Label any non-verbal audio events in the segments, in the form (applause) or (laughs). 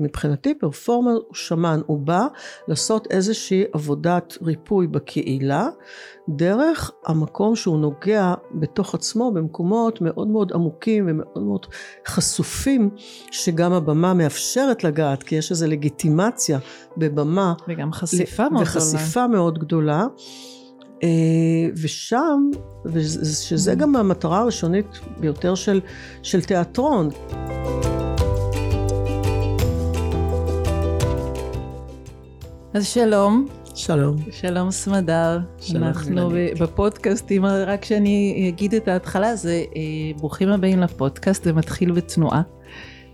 מבחינתי פרפורמר הוא שמן, הוא בא לעשות איזושהי עבודת ריפוי בקהילה דרך המקום שהוא נוגע בתוך עצמו במקומות מאוד מאוד עמוקים ומאוד מאוד חשופים שגם הבמה מאפשרת לגעת כי יש איזו לגיטימציה בבמה. וגם חשיפה מאוד גדולה. וחשיפה מאוד גדולה. אה, ושם, ושזה גם המטרה הראשונית ביותר של, של תיאטרון. אז שלום. שלום. שלום סמדר. שלום. אנחנו בפודקאסטים, רק שאני אגיד את ההתחלה, זה אה, ברוכים הבאים לפודקאסט, זה מתחיל בתנועה.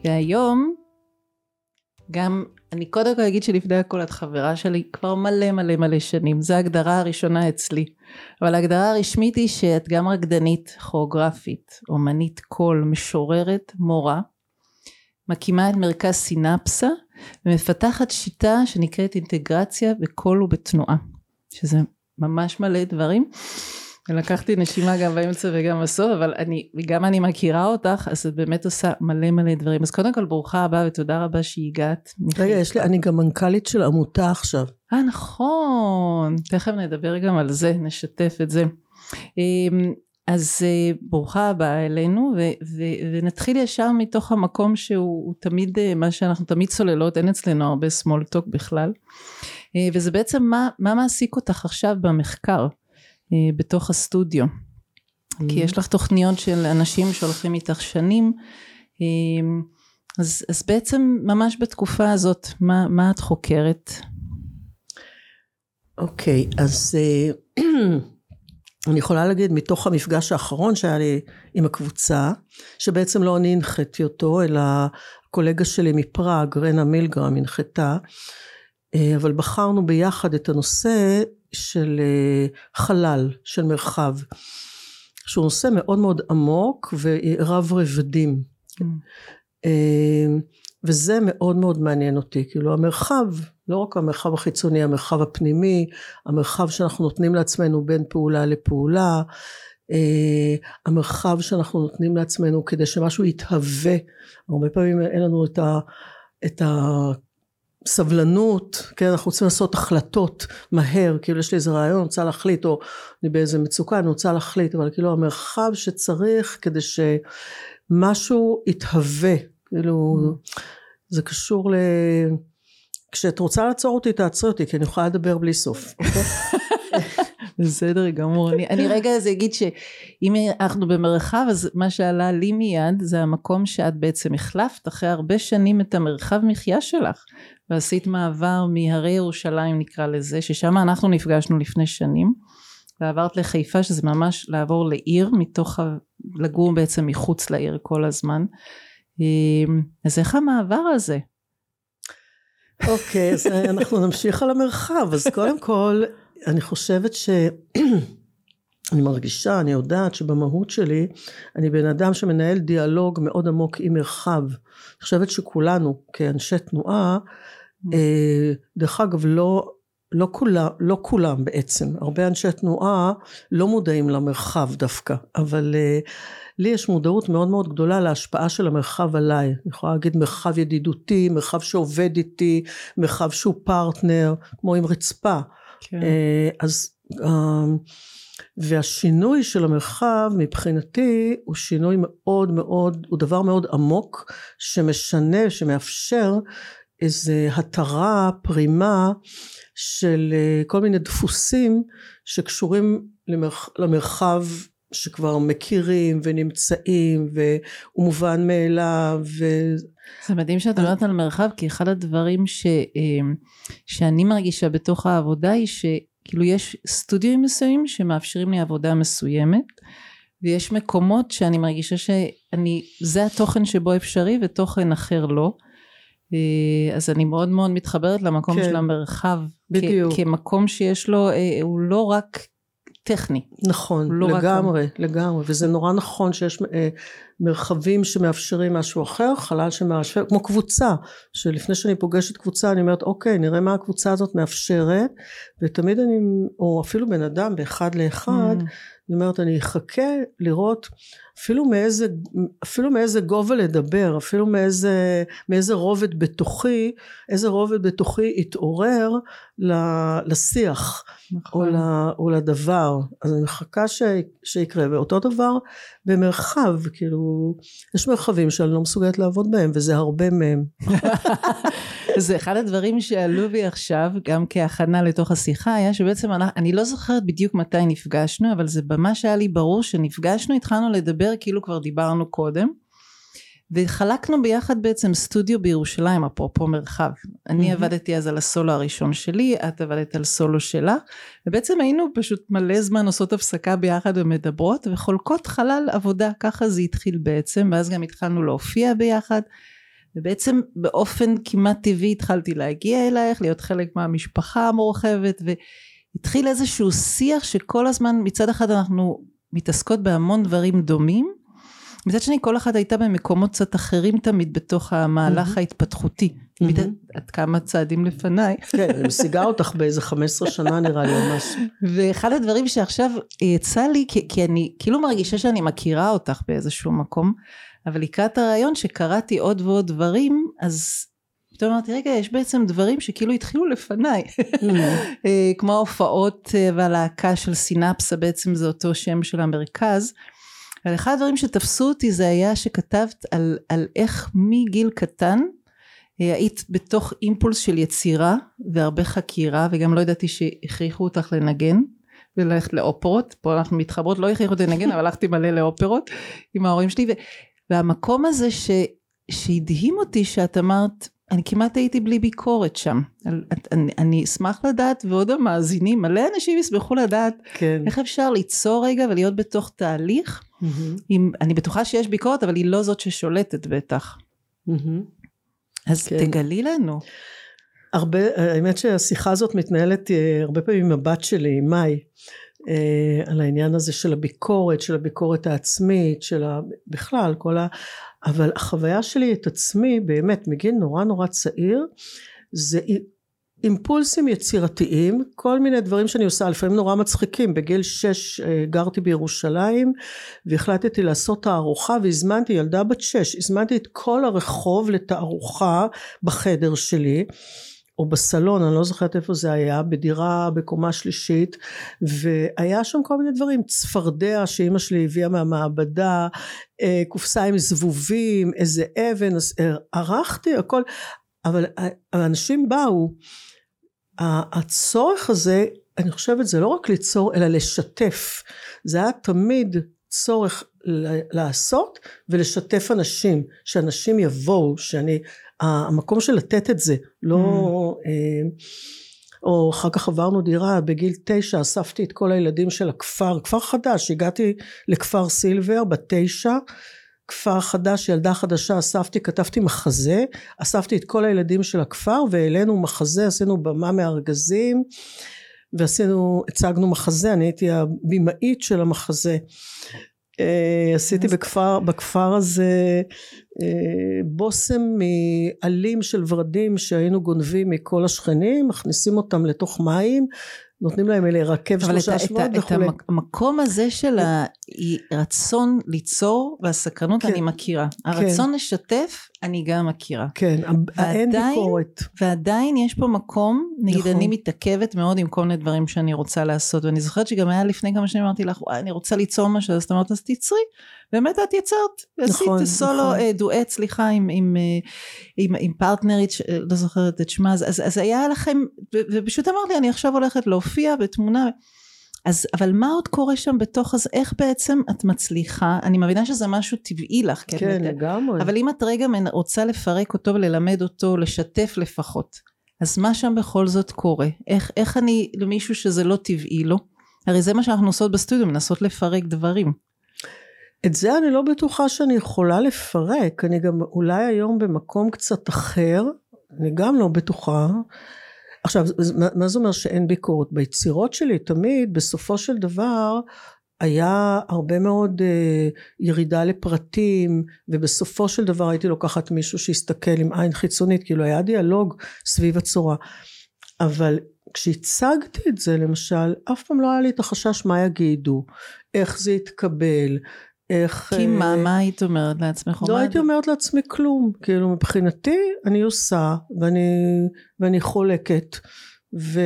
והיום, גם, אני קודם כל אגיד שלפני הכל את חברה שלי כבר מלא מלא מלא שנים, זו ההגדרה הראשונה אצלי. אבל ההגדרה הרשמית היא שאת גם רקדנית, כוריאוגרפית, אומנית קול, משוררת, מורה, מקימה את מרכז סינפסה ומפתחת שיטה שנקראת אינטגרציה בקול ובתנועה שזה ממש מלא דברים לקחתי נשימה גם באמצע וגם בסוף אבל אני גם אני מכירה אותך אז את באמת עושה מלא מלא דברים אז קודם כל ברוכה הבאה ותודה רבה שהגעת. רגע יש לי אני גם מנכ"לית של עמותה עכשיו. אה נכון תכף נדבר גם על זה נשתף את זה. אז uh, ברוכה הבאה אלינו ו- ו- ונתחיל ישר מתוך המקום שהוא תמיד uh, מה שאנחנו תמיד צוללות אין אצלנו הרבה small talk בכלל uh, וזה בעצם מה, מה מעסיק אותך עכשיו במחקר בתוך הסטודיו mm-hmm. כי יש לך תוכניות של אנשים שהולכים איתך שנים אז, אז בעצם ממש בתקופה הזאת מה, מה את חוקרת? אוקיי okay, אז (clears throat) אני יכולה להגיד מתוך המפגש האחרון שהיה לי עם הקבוצה, שבעצם לא אני הנחיתי אותו, אלא הקולגה שלי מפראג, רנה מילגרם, הנחתה, אה, אבל בחרנו ביחד את הנושא של אה, חלל, של מרחב, שהוא נושא מאוד מאוד עמוק ורב רבדים. Mm. וזה מאוד מאוד מעניין אותי, כאילו המרחב, לא רק המרחב החיצוני, המרחב הפנימי, המרחב שאנחנו נותנים לעצמנו בין פעולה לפעולה, אה, המרחב שאנחנו נותנים לעצמנו כדי שמשהו יתהווה, הרבה פעמים אין לנו את, ה, את הסבלנות, כן, אנחנו רוצים לעשות החלטות מהר, כאילו יש לי איזה רעיון, אני רוצה להחליט, או אני באיזה מצוקה, אני רוצה להחליט, אבל כאילו המרחב שצריך כדי שמשהו יתהווה, כאילו mm. זה קשור ל... כשאת רוצה לעצור אותי תעצרי אותי כי אני יכולה לדבר בלי סוף. אוקיי? (laughs) בסדר גמור. אני, אני רגע אז אגיד שאם אנחנו במרחב אז מה שעלה לי מיד זה המקום שאת בעצם החלפת אחרי הרבה שנים את המרחב מחיה שלך ועשית מעבר מהרי ירושלים נקרא לזה ששם אנחנו נפגשנו לפני שנים ועברת לחיפה שזה ממש לעבור לעיר מתוך לגור בעצם מחוץ לעיר כל הזמן אמ, אז איך המעבר הזה? אוקיי, אז אנחנו נמשיך על המרחב. אז קודם כל, אני חושבת ש... (clears throat) אני מרגישה, אני יודעת שבמהות שלי, אני בן אדם שמנהל דיאלוג מאוד עמוק עם מרחב. אני חושבת שכולנו, כאנשי תנועה, אה, דרך אגב, לא, לא, כולה, לא כולם בעצם, הרבה אנשי תנועה לא מודעים למרחב דווקא, אבל uh, לי יש מודעות מאוד מאוד גדולה להשפעה של המרחב עליי. אני יכולה להגיד מרחב ידידותי, מרחב שעובד איתי, מרחב שהוא פרטנר, כמו עם רצפה. כן. אה, אז, אמ, והשינוי של המרחב מבחינתי הוא שינוי מאוד מאוד, הוא דבר מאוד עמוק, שמשנה, שמאפשר איזה התרה, פרימה של אה, כל מיני דפוסים שקשורים למרחב שכבר מכירים ונמצאים והוא מובן מאליו ו... זה מדהים שאת אומרת על מרחב כי אחד הדברים ש, אמ, שאני מרגישה בתוך העבודה היא שכאילו יש סטודיו מסוימים שמאפשרים לי עבודה מסוימת ויש מקומות שאני מרגישה שאני זה התוכן שבו אפשרי ותוכן אחר לא אה, אז אני מאוד מאוד מתחברת למקום כן, של המרחב בדיוק. כ- כמקום שיש לו אה, הוא לא רק טכני. נכון, לא לגמרי, רק... לגמרי, וזה נורא נכון שיש אה, מרחבים שמאפשרים משהו אחר, חלל שמאפשר, כמו קבוצה, שלפני שאני פוגשת קבוצה אני אומרת אוקיי נראה מה הקבוצה הזאת מאפשרת, ותמיד אני, או אפילו בן אדם באחד לאחד, mm. אני אומרת אני אחכה לראות אפילו מאיזה, אפילו מאיזה גובה לדבר, אפילו מאיזה, מאיזה רובד בתוכי, איזה רובד בתוכי יתעורר לשיח נכון. או, ל, או לדבר. אז אני מחכה ש, שיקרה, ואותו דבר במרחב, כאילו, יש מרחבים שאני לא מסוגלת לעבוד בהם, וזה הרבה מהם. (laughs) זה אחד הדברים שעלו בי עכשיו, גם כהכנה לתוך השיחה, היה שבעצם אני, אני לא זוכרת בדיוק מתי נפגשנו, אבל זה ממש היה לי ברור שנפגשנו, התחלנו לדבר כאילו כבר דיברנו קודם. וחלקנו ביחד בעצם סטודיו בירושלים אפרופו מרחב אני mm-hmm. עבדתי אז על הסולו הראשון שלי את עבדת על סולו שלה ובעצם היינו פשוט מלא זמן עושות הפסקה ביחד ומדברות וחולקות חלל עבודה ככה זה התחיל בעצם ואז גם התחלנו להופיע ביחד ובעצם באופן כמעט טבעי התחלתי להגיע אלייך להיות חלק מהמשפחה המורחבת והתחיל איזשהו שיח שכל הזמן מצד אחד אנחנו מתעסקות בהמון דברים דומים מצד שני כל אחת הייתה במקומות קצת אחרים תמיד בתוך המהלך ההתפתחותי. את כמה צעדים לפניי. כן, אני משיגה אותך באיזה 15 שנה נראה לי ממש. ואחד הדברים שעכשיו יצא לי, כי, כי אני כאילו מרגישה שאני מכירה אותך באיזשהו מקום, אבל לקראת הרעיון שקראתי עוד ועוד דברים, אז פתאום אמרתי רגע יש בעצם דברים שכאילו התחילו לפניי אה, כמו ההופעות אה, והלהקה של סינפסה בעצם זה אותו שם של המרכז אבל אחד הדברים שתפסו אותי זה היה שכתבת על, על איך מגיל קטן אה, היית בתוך אימפולס של יצירה והרבה חקירה וגם לא ידעתי שהכריחו אותך לנגן וללכת לאופרות פה אנחנו מתחברות לא הכריחו אותי לנגן אבל הלכתי מלא לאופרות עם ההורים שלי ו, והמקום הזה ש, שהדהים אותי שאת אמרת אני כמעט הייתי בלי ביקורת שם. אני, אני אשמח לדעת, ועוד המאזינים, מלא אנשים ישמחו לדעת כן. איך אפשר ליצור רגע ולהיות בתוך תהליך. Mm-hmm. עם, אני בטוחה שיש ביקורת, אבל היא לא זאת ששולטת בטח. Mm-hmm. אז כן. תגלי לנו. הרבה, האמת שהשיחה הזאת מתנהלת אה, הרבה פעמים עם הבת שלי, עם מאי. אה, על העניין הזה של הביקורת, של הביקורת העצמית, של ה... בכלל כל ה... אבל החוויה שלי את עצמי באמת מגיל נורא נורא צעיר זה אימפולסים יצירתיים כל מיני דברים שאני עושה לפעמים נורא מצחיקים. בגיל שש אה, גרתי בירושלים והחלטתי לעשות תערוכה והזמנתי ילדה בת שש הזמנתי את כל הרחוב לתערוכה בחדר שלי או בסלון, אני לא זוכרת איפה זה היה, בדירה בקומה שלישית, והיה שם כל מיני דברים, צפרדע שאימא שלי הביאה מהמעבדה, אה, קופסה עם זבובים, איזה אבן, אה, ערכתי הכל, אבל אנשים באו, הצורך הזה, אני חושבת זה לא רק ליצור אלא לשתף, זה היה תמיד צורך לעשות ולשתף אנשים, שאנשים יבואו, שאני המקום של לתת את זה לא mm. אה, או אחר כך עברנו דירה בגיל תשע אספתי את כל הילדים של הכפר כפר חדש הגעתי לכפר סילבר בתשע כפר חדש ילדה חדשה אספתי כתבתי מחזה אספתי את כל הילדים של הכפר והעלינו מחזה עשינו במה מארגזים ועשינו הצגנו מחזה אני הייתי הבמאית של המחזה. אה, עשיתי בכפר, בכפר הזה אה, בושם מעלים של ורדים שהיינו גונבים מכל השכנים, מכניסים אותם לתוך מים, נותנים להם להירקב שלושה שבועות וכולי. את המקום הזה של הרצון ליצור והסקרנות כן, אני מכירה. כן. הרצון לשתף אני גם מכירה. כן, אין ביקורת. ועדיין יש פה מקום, נגיד נכון. אני מתעכבת מאוד עם כל מיני דברים שאני רוצה לעשות, ואני זוכרת שגם היה לפני כמה שנים אמרתי לך, וואי אני רוצה ליצור משהו, אז את אמרת אז תצרי. באמת את יצרת, נכון, עשית סולו, נכון. אה, דואט סליחה עם, עם, אה, עם, עם פרטנרית, לא זוכרת את שמה, אז, אז היה לכם, ופשוט אמרתי אני עכשיו הולכת להופיע בתמונה, אז אבל מה עוד קורה שם בתוך אז איך בעצם את מצליחה? אני מבינה שזה משהו טבעי לך כן לגמרי. אבל אם את רגע רוצה לפרק אותו וללמד אותו לשתף לפחות אז מה שם בכל זאת קורה? איך, איך אני למישהו שזה לא טבעי לו? הרי זה מה שאנחנו עושות בסטודיו מנסות לפרק דברים את זה אני לא בטוחה שאני יכולה לפרק. אני גם אולי היום במקום קצת אחר אני גם לא בטוחה. עכשיו מה זה אומר שאין ביקורת ביצירות שלי תמיד בסופו של דבר היה הרבה מאוד uh, ירידה לפרטים ובסופו של דבר הייתי לוקחת מישהו שיסתכל עם עין חיצונית כאילו היה דיאלוג סביב הצורה. אבל כשהצגתי את זה למשל אף פעם לא היה לי את החשש מה יגידו איך זה יתקבל, איך... כי מה, מה היית אומרת לעצמך? לא הייתי אומרת לעצמי כלום, כאילו מבחינתי אני עושה ואני, ואני חולקת ו,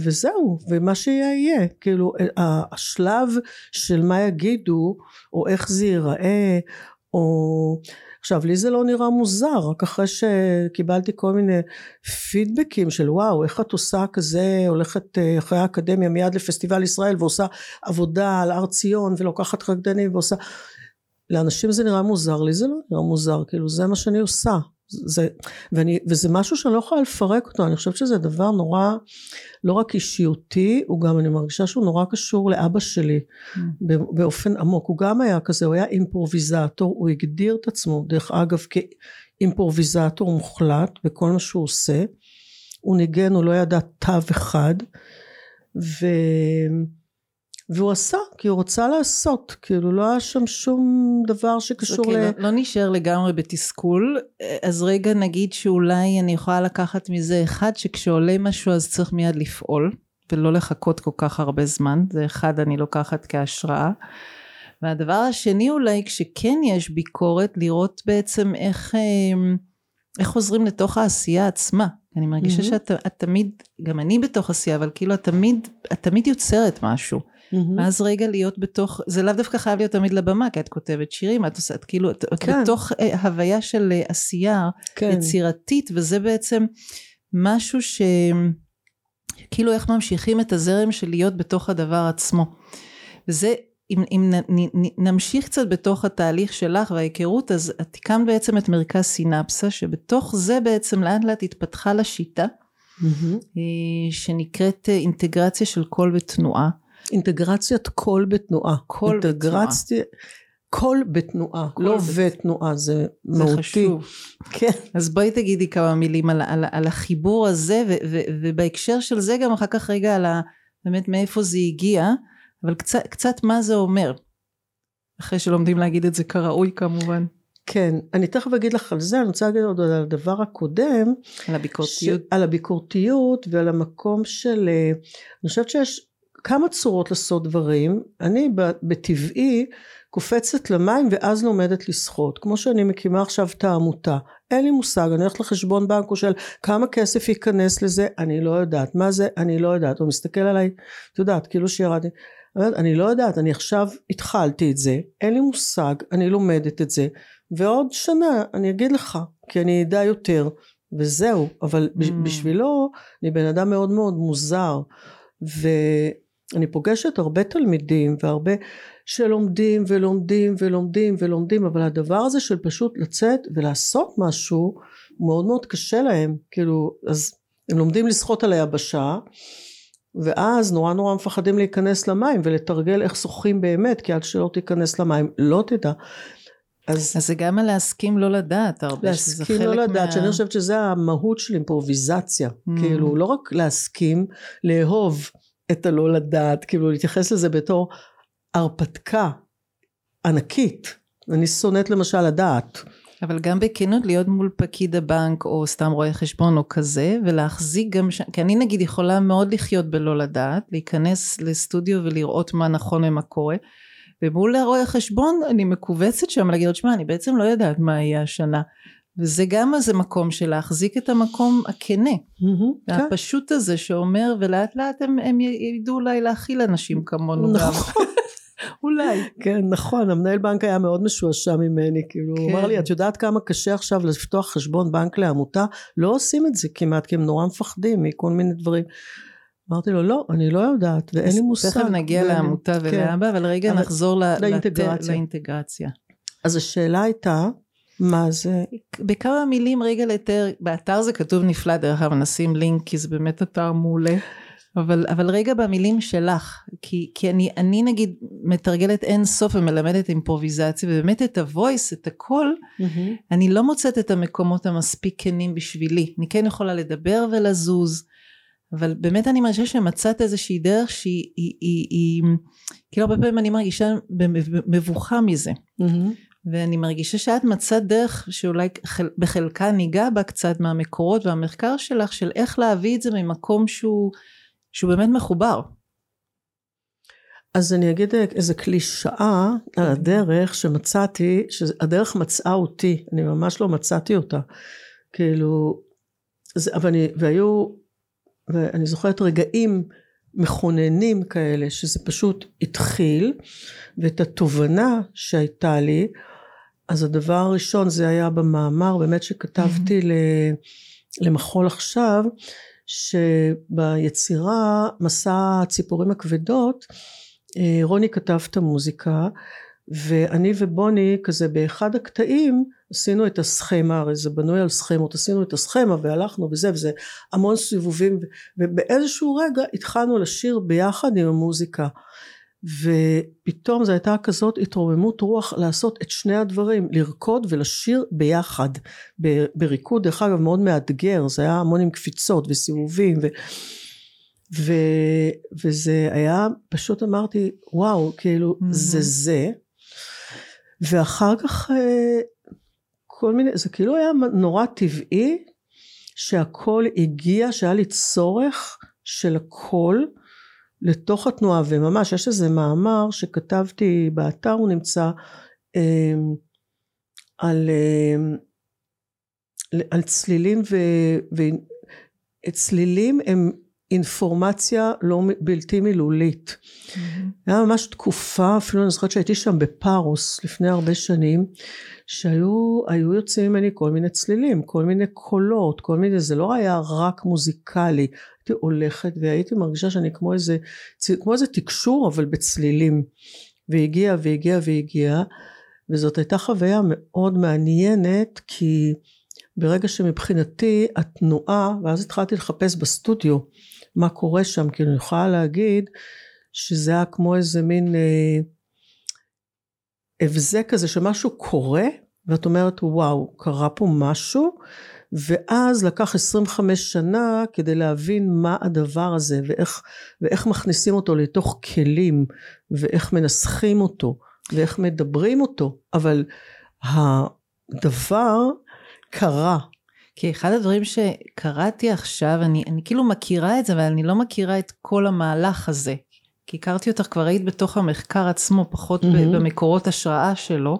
וזהו, ומה שיהיה יהיה, כאילו השלב של מה יגידו או איך זה ייראה או עכשיו לי זה לא נראה מוזר רק אחרי שקיבלתי כל מיני פידבקים של וואו איך את עושה כזה הולכת אה, אחרי האקדמיה מיד לפסטיבל ישראל ועושה עבודה על הר ציון ולוקחת רקדנים ועושה לאנשים זה נראה מוזר לי זה לא נראה מוזר כאילו זה מה שאני עושה זה, ואני, וזה משהו שאני לא יכולה לפרק אותו, אני חושבת שזה דבר נורא, לא רק אישיותי, הוא גם, אני מרגישה שהוא נורא קשור לאבא שלי, mm. באופן עמוק, הוא גם היה כזה, הוא היה אימפרוביזטור, הוא הגדיר את עצמו, דרך אגב, כאימפרוביזטור מוחלט בכל מה שהוא עושה, הוא ניגן, הוא לא ידע תו אחד, ו... והוא עשה כי הוא רצה לעשות כאילו לא היה שם שום דבר שקשור okay, אוקיי, ל... לא, לא נשאר לגמרי בתסכול. אז רגע נגיד שאולי אני יכולה לקחת מזה אחד שכשעולה משהו אז צריך מיד לפעול ולא לחכות כל כך הרבה זמן. זה אחד אני לוקחת כהשראה. והדבר השני אולי כשכן יש ביקורת לראות בעצם איך אמ, איך חוזרים לתוך העשייה עצמה. אני מרגישה mm-hmm. שאת את תמיד גם אני בתוך עשייה אבל כאילו את תמיד את תמיד יוצרת משהו Mm-hmm. ואז רגע להיות בתוך, זה לאו דווקא חייב להיות תמיד לבמה, כי את כותבת שירים, את עושה, את כאילו, את כן. בתוך אה, הוויה של אה, עשייה כן. יצירתית, וזה בעצם משהו ש... כאילו איך ממשיכים את הזרם של להיות בתוך הדבר עצמו. וזה, אם, אם נ, נ, נמשיך קצת בתוך התהליך שלך וההיכרות, אז את הקמת בעצם את מרכז סינפסה, שבתוך זה בעצם לאט לאט התפתחה לה שיטה, mm-hmm. שנקראת אינטגרציה של קול ותנועה. אינטגרציית קול בתנועה. קול אינטגרציה, בתנועה. קול בתנועה, קול לא בת... ותנועה, זה, זה מהותי. חשוב. כן. אז בואי תגידי כמה מילים על, על, על החיבור הזה, ו, ו, ובהקשר של זה גם אחר כך רגע על ה, באמת מאיפה זה הגיע, אבל קצת, קצת מה זה אומר. אחרי שלומדים להגיד את זה כראוי כמובן. כן, אני תכף אגיד לך על זה, אני רוצה להגיד עוד על הדבר הקודם. על הביקורתיות. ש... על הביקורתיות ועל המקום של, אה, אני חושבת שיש כמה צורות לעשות דברים, אני בטבעי קופצת למים ואז לומדת לשחות, כמו שאני מקימה עכשיו את העמותה, אין לי מושג, אני הולכת לחשבון בנק, הוא שואל כמה כסף ייכנס לזה, אני לא יודעת, מה זה, אני לא יודעת, הוא מסתכל עליי, את יודעת, כאילו שירדתי, אני לא יודעת, אני עכשיו התחלתי את זה, אין לי מושג, אני לומדת את זה, ועוד שנה אני אגיד לך, כי אני אדע יותר, וזהו, אבל mm. בשבילו אני בן אדם מאוד מאוד מוזר, ו... אני פוגשת הרבה תלמידים והרבה שלומדים ולומדים ולומדים ולומדים אבל הדבר הזה של פשוט לצאת ולעשות משהו מאוד מאוד קשה להם. כאילו אז הם לומדים לשחות על היבשה ואז נורא נורא מפחדים להיכנס למים ולתרגל איך שוחים באמת כי עד שלא תיכנס למים לא תדע. אז, אז זה גם על להסכים לא לדעת הרבה, להסכים לא לדעת, מה... שאני חושבת שזה המהות של אימפרוביזציה, mm. כאילו לא רק להסכים, לאהוב את הלא לדעת, כאילו להתייחס לזה בתור הרפתקה ענקית. אני שונאת למשל לדעת. אבל גם בכנות להיות מול פקיד הבנק או סתם רואה חשבון או כזה ולהחזיק גם, ש... כי אני נגיד יכולה מאוד לחיות בלא לדעת, להיכנס לסטודיו ולראות מה נכון ומה קורה ומול רואה חשבון אני מכווצת שם להגיד לו תשמע אני בעצם לא יודעת מה יהיה השנה וזה גם איזה מקום של להחזיק את המקום הכנה, mm-hmm, הפשוט כן. הזה שאומר ולאט לאט הם, הם ידעו אולי להכיל אנשים כמונו נכון. גם. (laughs) אולי. כן, נכון, המנהל בנק היה מאוד משועשע ממני, כאילו, כן. הוא אמר לי, את יודעת כמה קשה עכשיו לפתוח חשבון בנק לעמותה? לא עושים את זה כמעט, כי הם נורא מפחדים מכל מיני דברים. אמרתי לו, לא, אני לא יודעת, ואין לי מושג. תכף נגיע ואני, לעמותה כן. ולאבא, אבל רגע אבל נחזור לאינטגרציה. לאינטגרציה. אז השאלה הייתה, מה זה? בכמה מילים רגע לתאר, באתר זה כתוב נפלא דרך אגב נשים לינק כי זה באמת אתר מעולה אבל, אבל רגע במילים שלך כי, כי אני, אני נגיד מתרגלת אין סוף ומלמדת אימפרוביזציה ובאמת את הוויס את הקול mm-hmm. אני לא מוצאת את המקומות המספיק כנים בשבילי אני כן יכולה לדבר ולזוז אבל באמת אני מרגישה שמצאת איזושהי דרך שהיא היא, היא, היא, כאילו הרבה פעמים אני מרגישה מבוכה מזה mm-hmm. ואני מרגישה שאת מצאת דרך שאולי בחלקה ניגע בה קצת מהמקורות והמחקר שלך של איך להביא את זה ממקום שהוא, שהוא באמת מחובר. אז אני אגיד איזה קלישאה על הדרך שמצאתי, שהדרך מצאה אותי, אני ממש לא מצאתי אותה. כאילו, זה, אבל אני, והיו, ואני זוכרת רגעים מכוננים כאלה, שזה פשוט התחיל, ואת התובנה שהייתה לי, אז הדבר הראשון זה היה במאמר באמת שכתבתי. למחול עכשיו, שביצירה מסע הציפורים הכבדות אה, רוני כתב את המוזיקה ואני ובוני כזה באחד הקטעים עשינו את הסכמה הרי זה בנוי על סכמות עשינו את הסכמה והלכנו וזה וזה המון סיבובים ובאיזשהו רגע התחלנו לשיר ביחד עם המוזיקה ופתאום זו הייתה כזאת התרוממות רוח לעשות את שני הדברים לרקוד ולשיר ביחד בריקוד דרך אגב מאוד מאתגר זה היה המון עם קפיצות וסיבובים ו... ו... וזה היה פשוט אמרתי וואו כאילו mm-hmm. זה זה ואחר כך אה, כל מיני זה כאילו היה נורא טבעי שהכל הגיע שהיה לי צורך של הכל לתוך התנועה וממש יש איזה מאמר שכתבתי באתר הוא נמצא אה, על, אה, על צלילים ו, וצלילים הם אינפורמציה לא בלתי מילולית. Mm-hmm. היה ממש תקופה, אפילו אני זוכרת שהייתי שם בפארוס לפני הרבה שנים, שהיו יוצאים ממני כל מיני צלילים, כל מיני קולות, כל מיני, זה לא היה רק מוזיקלי, הייתי הולכת והייתי מרגישה שאני כמו איזה, כמו איזה תקשור אבל בצלילים, והגיע והגיע והגיע, וזאת הייתה חוויה מאוד מעניינת כי ברגע שמבחינתי התנועה, ואז התחלתי לחפש בסטודיו מה קורה שם, כי אני יכולה להגיד שזה היה כמו איזה מין אה, הבזק כזה שמשהו קורה, ואת אומרת וואו, קרה פה משהו, ואז לקח 25 שנה כדי להבין מה הדבר הזה, ואיך, ואיך מכניסים אותו לתוך כלים, ואיך מנסחים אותו, ואיך מדברים אותו, אבל הדבר קרה. כי אחד הדברים שקראתי עכשיו, אני, אני כאילו מכירה את זה, אבל אני לא מכירה את כל המהלך הזה. כי הכרתי אותך, כבר היית בתוך המחקר עצמו, פחות mm-hmm. במקורות השראה שלו.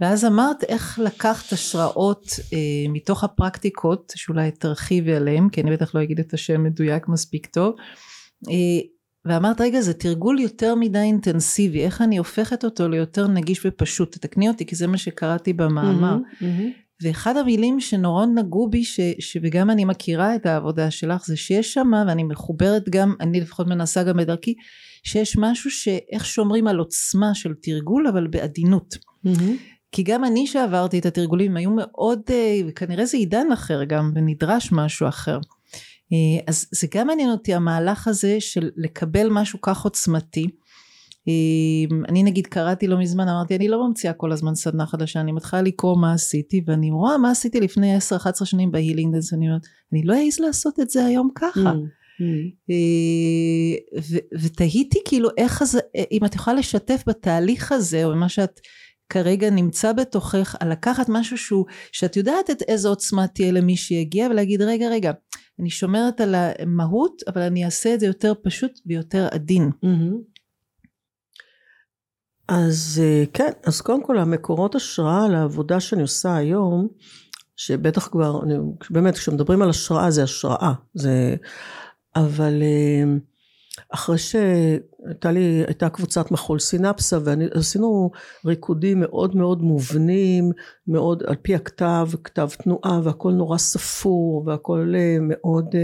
ואז אמרת איך לקחת השראות אה, מתוך הפרקטיקות, שאולי תרחיבי עליהן, כי אני בטח לא אגיד את השם מדויק מספיק טוב. אה, ואמרת רגע זה תרגול יותר מדי אינטנסיבי איך אני הופכת אותו ליותר נגיש ופשוט תתקני אותי כי זה מה שקראתי במאמר mm-hmm, mm-hmm. ואחד המילים שנורא נגעו בי, ש, שגם אני מכירה את העבודה שלך, זה שיש שם, ואני מחוברת גם, אני לפחות מנסה גם בדרכי, שיש משהו שאיך שומרים על עוצמה של תרגול, אבל בעדינות. Mm-hmm. כי גם אני שעברתי את התרגולים היו מאוד, אה, וכנראה זה עידן אחר גם, ונדרש משהו אחר. אה, אז זה גם מעניין אותי המהלך הזה של לקבל משהו כך עוצמתי. אני נגיד קראתי לא מזמן אמרתי אני לא ממציאה כל הזמן סדנה חדשה אני מתחילה לקרוא מה עשיתי ואני רואה מה עשיתי לפני 10-11 שנים ב healing dance אני אומרת אני לא אעז לעשות את זה היום ככה mm, mm. ותהיתי כאילו איך אם את יכולה לשתף בתהליך הזה או מה שאת כרגע נמצא בתוכך על לקחת משהו שהוא שאת יודעת את איזה עוצמה תהיה למי שיגיע ולהגיד רגע רגע אני שומרת על המהות אבל אני אעשה את זה יותר פשוט ויותר עדין mm-hmm. אז אה, כן, אז קודם כל המקורות השראה לעבודה שאני עושה היום, שבטח כבר, אני, באמת כשמדברים על השראה זה השראה, זה, אבל אה, אחרי שהייתה לי, הייתה קבוצת מחול סינפסה ועשינו ריקודים מאוד מאוד מובנים, מאוד על פי הכתב, כתב תנועה והכל נורא ספור והכל אה, מאוד,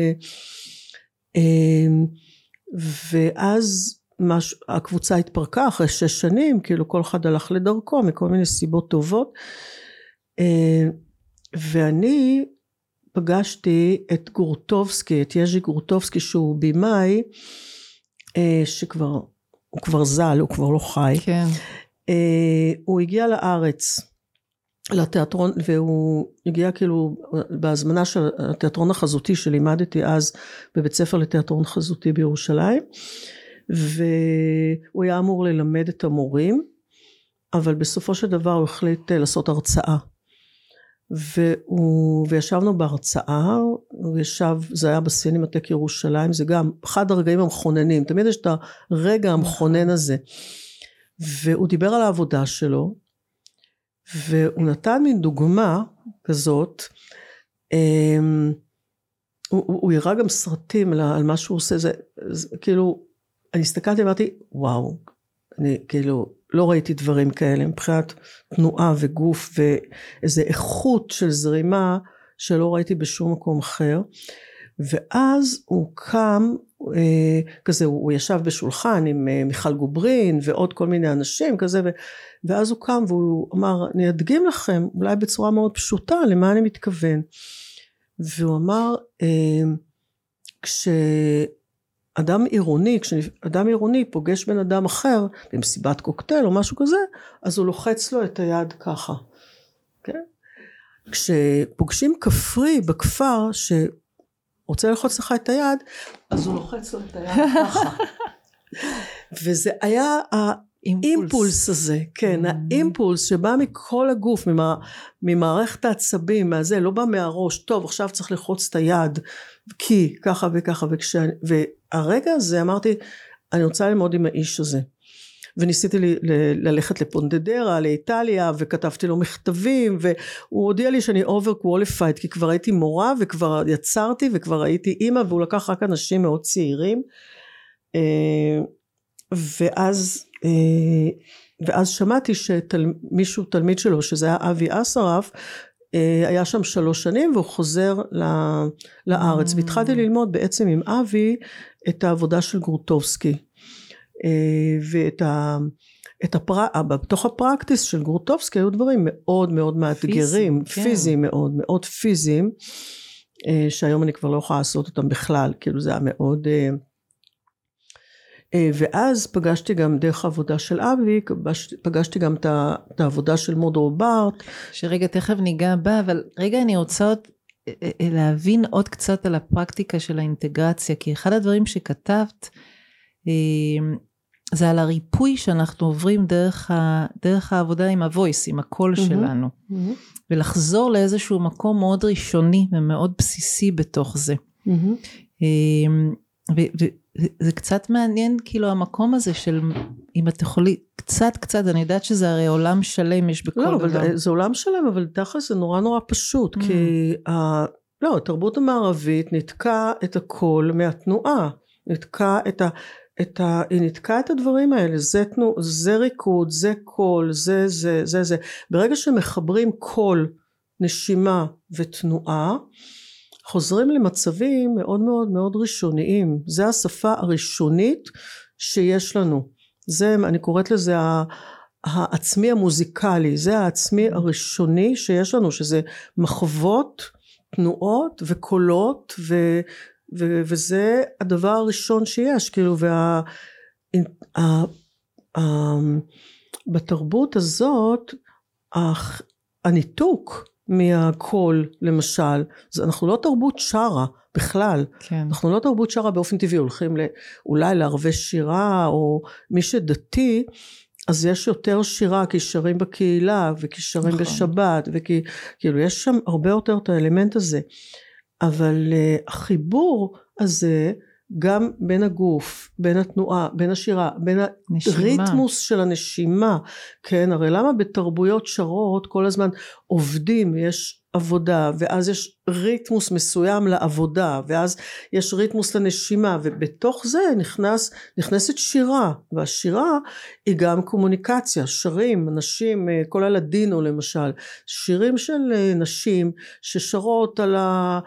ואז מש... הקבוצה התפרקה אחרי שש שנים, כאילו כל אחד הלך לדרכו מכל מיני סיבות טובות. אה, ואני פגשתי את גורטובסקי, את יז'י גורטובסקי שהוא במאי, אה, שכבר, הוא כבר ז"ל, הוא כבר לא חי. כן. אה, הוא הגיע לארץ. לתיאטרון והוא הגיע כאילו בהזמנה של התיאטרון החזותי שלימדתי אז בבית ספר לתיאטרון חזותי בירושלים והוא היה אמור ללמד את המורים אבל בסופו של דבר הוא החליט אה, לעשות הרצאה והוא, וישבנו בהרצאה, הוא ישב, זה היה בסינמטק ירושלים, זה גם אחד הרגעים המכוננים, תמיד יש את הרגע המכונן הזה. והוא דיבר על העבודה שלו, והוא נתן מין דוגמה כזאת, אמ, הוא, הוא, הוא הראה גם סרטים על, על מה שהוא עושה, זה, זה כאילו, אני הסתכלתי ואמרתי, וואו, אני כאילו, לא ראיתי דברים כאלה מבחינת תנועה וגוף ואיזה איכות של זרימה שלא ראיתי בשום מקום אחר. ואז הוא קם, אה, כזה, הוא, ישב בשולחן עם אה, מיכל גוברין ועוד כל מיני אנשים כזה, ו, ואז הוא קם והוא אמר, אני אדגים לכם, אולי בצורה מאוד פשוטה, למה אני מתכוון. והוא אמר, אה, כשאדם עירוני, כשאדם עירוני פוגש בן אדם אחר במסיבת קוקטייל או משהו כזה, אז הוא לוחץ לו את היד ככה, כן? כשפוגשים כפרי בכפר שרוצה ללחוץ לך את היד, אז הוא לוחץ לו את היד ככה. (laughs) וזה היה האימפולס הזה, כן, mm. האימפולס שבא מכל הגוף, ממע, ממערכת העצבים, מהזה, לא בא מהראש, טוב עכשיו צריך ללחוץ את היד, כי ככה וככה, וכש, והרגע הזה אמרתי, אני רוצה ללמוד עם האיש הזה. וניסיתי ל, ל, ללכת לפונטדרה, לאיטליה, וכתבתי לו מכתבים, והוא הודיע לי שאני overqualified, כי כבר הייתי מורה, וכבר יצרתי, וכבר הייתי אימא, והוא לקח רק אנשים מאוד צעירים. אה, ואז ואז שמעתי שמישהו תלמיד שלו שזה היה אבי אסרף אה, היה שם שלוש שנים והוא חוזר לארץ mm. והתחלתי ללמוד בעצם עם אבי את העבודה של גרוטובסקי אה, ואת ה... את הפר... בתוך הפרקטיס של גרוטובסקי היו דברים מאוד מאוד מאתגרים, פיזיים, כן. פיזיים מאוד, מאוד פיזיים, שהיום אני כבר לא יכולה לעשות אותם בכלל, כאילו זה היה מאוד אה, ואז פגשתי גם דרך העבודה של אבי, פגשתי גם את העבודה של מודרו בארט. שרגע תכף ניגע בה, אבל רגע אני רוצה עוד אה, אה, להבין עוד קצת על הפרקטיקה של האינטגרציה, כי אחד הדברים שכתבת זה על הריפוי שאנחנו עוברים דרך, ה, דרך העבודה עם הוויס, עם הקול mm-hmm, שלנו, mm-hmm. ולחזור לאיזשהו מקום מאוד ראשוני ומאוד בסיסי בתוך זה. Mm-hmm. זה קצת מעניין כאילו המקום הזה של אם את יכולי קצת קצת אני יודעת שזה הרי עולם שלם יש בכל לא, דבר. אבל זה עולם שלם אבל תכל'ס זה נורא נורא פשוט mm. כי ה... לא התרבות המערבית ניתקה את הכל מהתנועה ניתקה את ה... את ה... היא ניתקה את הדברים האלה זה תנו... זה ריקוד זה קול זה זה זה זה ברגע שמחברים קול נשימה ותנועה חוזרים למצבים מאוד מאוד מאוד ראשוניים. זה השפה הראשונית שיש לנו. זה אני קוראת לזה העצמי המוזיקלי. זה העצמי הראשוני שיש לנו שזה מחוות תנועות וקולות ו, ו, וזה הדבר הראשון שיש. כאילו וה... ה, ה, בתרבות הזאת הניתוק מהקול למשל זה, אנחנו לא תרבות שרה בכלל כן. אנחנו לא תרבות שרה באופן טבעי הולכים לא, אולי לערבי שירה או מי שדתי אז יש יותר שירה כי שרים בקהילה וכי שרים נכון. בשבת וכאילו יש שם הרבה יותר את האלמנט הזה אבל uh, החיבור הזה גם בין הגוף, בין התנועה, בין השירה, בין הריתמוס של הנשימה, כן, הרי למה בתרבויות שרות כל הזמן עובדים, יש עבודה, ואז יש ריתמוס מסוים לעבודה, ואז יש ריתמוס לנשימה, ובתוך זה נכנס, נכנסת שירה, והשירה היא גם קומוניקציה, שרים, נשים, כל הלדינו למשל, שירים של אה, נשים ששרות על ה...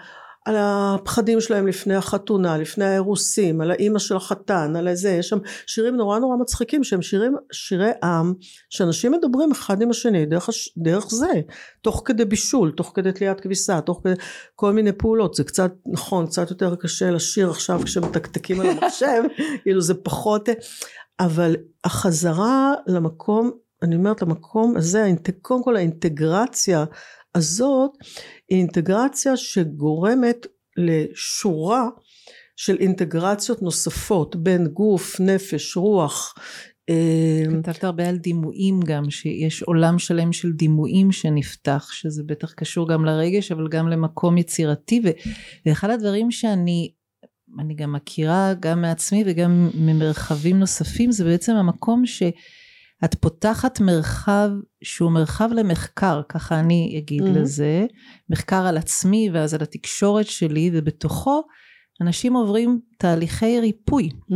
על הפחדים שלהם לפני החתונה, לפני האירוסים, על האימא של החתן, על איזה, יש שם שירים נורא נורא מצחיקים שהם שירים, שירי עם, שאנשים מדברים אחד עם השני דרך, דרך זה, תוך כדי בישול, תוך כדי תליית כביסה, תוך כדי כל מיני פעולות, זה קצת, נכון, קצת יותר קשה לשיר עכשיו כשמתקתקים על המחשב, (laughs) כאילו זה פחות, אבל החזרה למקום, אני אומרת למקום הזה, קודם כל האינטגרציה הזאת היא אינטגרציה שגורמת לשורה של אינטגרציות נוספות בין גוף, נפש, רוח, אמ, כתבת הרבה על דימויים גם, שיש עולם שלם של דימויים שנפתח, שזה בטח קשור גם לרגש, אבל גם למקום יצירתי, ואחד הדברים שאני אני גם מכירה גם מעצמי וגם ממרחבים נוספים, זה בעצם המקום שאת פותחת מרחב שהוא מרחב למחקר, ככה אני אגיד mm-hmm. לזה, מחקר על עצמי ואז על התקשורת שלי, ובתוכו אנשים עוברים תהליכי ריפוי. Mm-hmm.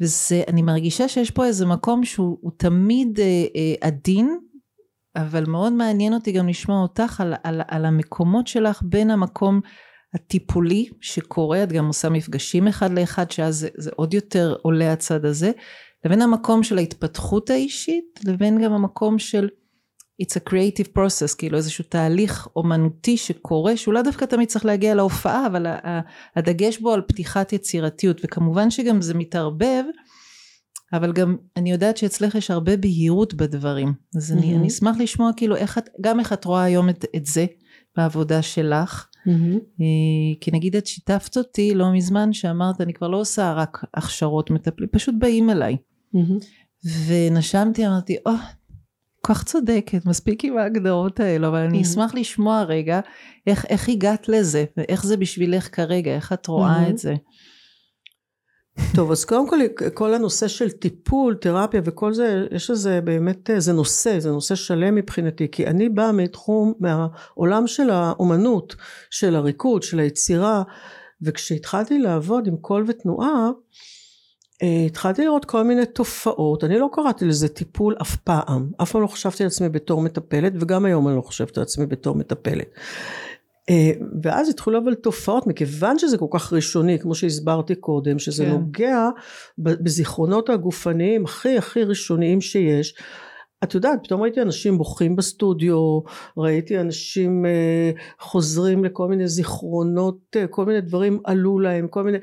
וזה, אני מרגישה שיש פה איזה מקום שהוא תמיד אה, אה, עדין, אבל מאוד מעניין אותי גם לשמוע אותך על, על, על המקומות שלך בין המקום הטיפולי שקורה, את גם עושה מפגשים אחד לאחד, שאז זה, זה עוד יותר עולה הצד הזה, לבין המקום של ההתפתחות האישית, לבין גם המקום של it's a creative process, כאילו איזשהו תהליך אומנותי שקורה, שהוא לא דווקא תמיד צריך להגיע להופעה, אבל הדגש בו על פתיחת יצירתיות, וכמובן שגם זה מתערבב, אבל גם אני יודעת שאצלך יש הרבה בהירות בדברים, אז mm-hmm. אני, אני אשמח לשמוע כאילו איך את, גם איך את רואה היום את, את זה בעבודה שלך, mm-hmm. כי נגיד את שיתפת אותי לא מזמן שאמרת אני כבר לא עושה רק הכשרות מטפלים, פשוט באים אליי. Mm-hmm. ונשמתי אמרתי או oh, כל כך צודקת, מספיק עם ההגדרות האלו, אבל אני. אשמח לשמוע רגע איך, איך הגעת לזה, ואיך זה בשבילך כרגע, איך את רואה mm-hmm. את זה. טוב, אז קודם כל, כל הנושא של טיפול, תרפיה וכל זה, יש לזה באמת, זה נושא, זה נושא שלם מבחינתי, כי אני באה מתחום, מהעולם של האומנות, של הריקוד, של היצירה, וכשהתחלתי לעבוד עם קול ותנועה, התחלתי לראות כל מיני תופעות, אני לא קראתי לזה טיפול אף פעם, אף פעם לא חשבתי על עצמי בתור מטפלת, וגם היום אני לא חושבת על עצמי בתור מטפלת. אה, ואז התחילו אבל תופעות, מכיוון שזה כל כך ראשוני, כמו שהסברתי קודם, שזה כן. נוגע בזיכרונות הגופניים הכי הכי ראשוניים שיש, את יודעת, פתאום ראיתי אנשים בוכים בסטודיו, ראיתי אנשים אה, חוזרים לכל מיני זיכרונות, כל מיני דברים עלו להם, כל מיני...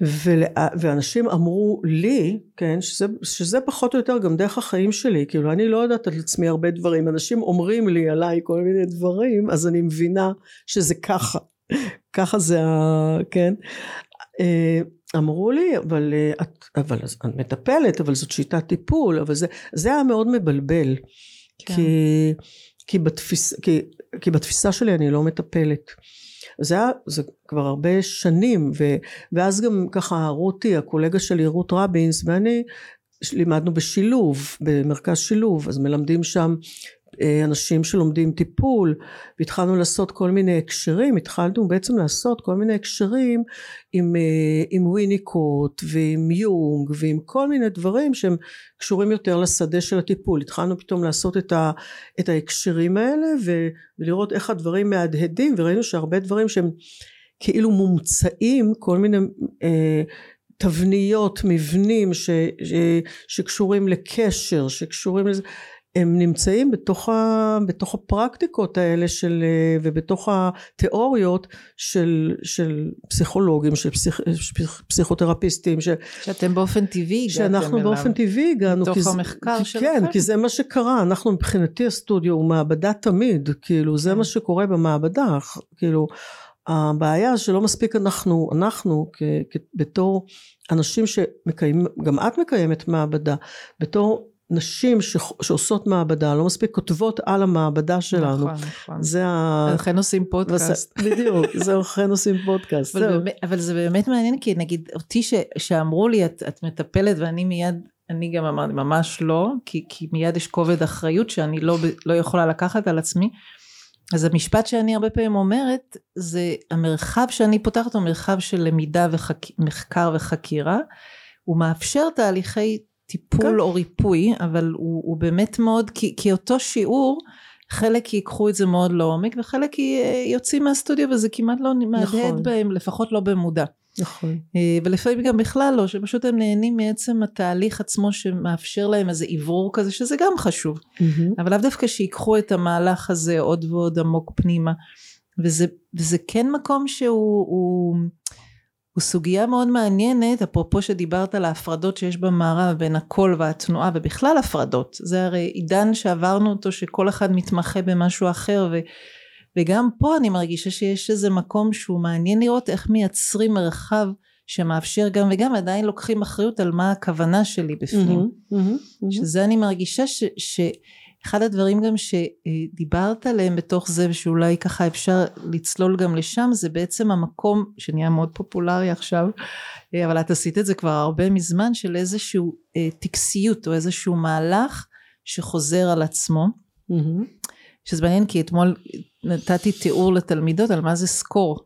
ולה, ואנשים אמרו לי, כן, שזה, שזה פחות או יותר גם דרך החיים שלי, כאילו אני לא יודעת על עצמי הרבה דברים, אנשים אומרים לי עליי כל מיני דברים, אז אני מבינה שזה ככה, ככה זה ה... כן. אה, אמרו לי, אבל את, אבל את מטפלת, אבל זאת שיטת טיפול, אבל זה, זה היה מאוד מבלבל, כן. כי, כי, בתפיס, כי, כי בתפיסה שלי אני לא מטפלת. זה היה, זה כבר הרבה שנים, ו, ואז גם ככה רותי, הקולגה שלי רות רבינס ואני, לימדנו בשילוב, במרכז שילוב, אז מלמדים שם אנשים שלומדים טיפול והתחלנו לעשות כל מיני הקשרים התחלנו בעצם לעשות כל מיני הקשרים עם, אה, עם ויניקוט ועם יונג ועם כל מיני דברים שהם קשורים יותר לשדה של הטיפול. התחלנו פתאום לעשות את, ה, את ההקשרים האלה ו, ולראות איך הדברים מהדהדים וראינו שהרבה דברים שהם כאילו מומצאים כל מיני אה, תבניות מבנים ש, ש, שקשורים לקשר שקשורים לזה הם נמצאים בתוך, ה, בתוך הפרקטיקות האלה של, ובתוך התיאוריות של, של פסיכולוגים, של פסיכ, פסיכותרפיסטים. ש, שאתם באופן טבעי הגעתם אליו. שאנחנו באופן טבעי הגענו. מתוך כי, המחקר שלכם. כן, כי זה מה שקרה. אנחנו מבחינתי הסטודיו הוא מעבדה תמיד, כאילו זה כן. מה שקורה במעבדה, כאילו הבעיה שלא מספיק אנחנו, אנחנו כ, כ, בתור אנשים שמקיימים, גם את מקיימת מעבדה, בתור נשים ש... שעושות מעבדה לא מספיק כותבות על המעבדה שלנו. נכון, נכון. זה ה... לכן עושים פודקאסט. (laughs) בדיוק, זה לכן עושים פודקאסט. אבל, באמת, אבל זה באמת מעניין כי נגיד אותי ש... שאמרו לי את, את מטפלת ואני מיד, אני גם אמרתי ממש לא, כי, כי מיד יש כובד אחריות שאני לא, לא יכולה לקחת על עצמי. אז המשפט שאני הרבה פעמים אומרת זה המרחב שאני פותחת הוא מרחב של למידה ומחקר וחק... וחקירה הוא מאפשר תהליכי טיפול כן. או ריפוי, אבל הוא, הוא באמת מאוד, כי, כי אותו שיעור, חלק ייקחו את זה מאוד לעומק, וחלק יוצאים מהסטודיו וזה כמעט לא מהדהד נכון. בהם, לפחות לא במודע. נכון. אה, ולפעמים גם בכלל לא, שפשוט הם נהנים מעצם התהליך עצמו שמאפשר להם איזה עיוור כזה, שזה גם חשוב. Mm-hmm. אבל לאו דווקא שיקחו את המהלך הזה עוד ועוד עמוק פנימה. וזה, וזה כן מקום שהוא... הוא, הוא סוגיה מאוד מעניינת, אפרופו שדיברת על ההפרדות שיש במערב בין הקול והתנועה ובכלל הפרדות, זה הרי עידן שעברנו אותו שכל אחד מתמחה במשהו אחר ו, וגם פה אני מרגישה שיש איזה מקום שהוא מעניין לראות איך מייצרים מרחב שמאפשר גם וגם עדיין לוקחים אחריות על מה הכוונה שלי בפנים Mm-hmm, mm-hmm, mm-hmm. שזה אני מרגישה ש, שאחד הדברים גם שדיברת עליהם בתוך זה ושאולי ככה אפשר לצלול גם לשם זה בעצם המקום שנהיה מאוד פופולרי עכשיו אה, אבל את עשית את זה כבר הרבה מזמן של איזשהו אה, טקסיות או איזשהו מהלך שחוזר על עצמו Mm-hmm. שזה מעניין כי אתמול נתתי תיאור לתלמידות על מה זה סקור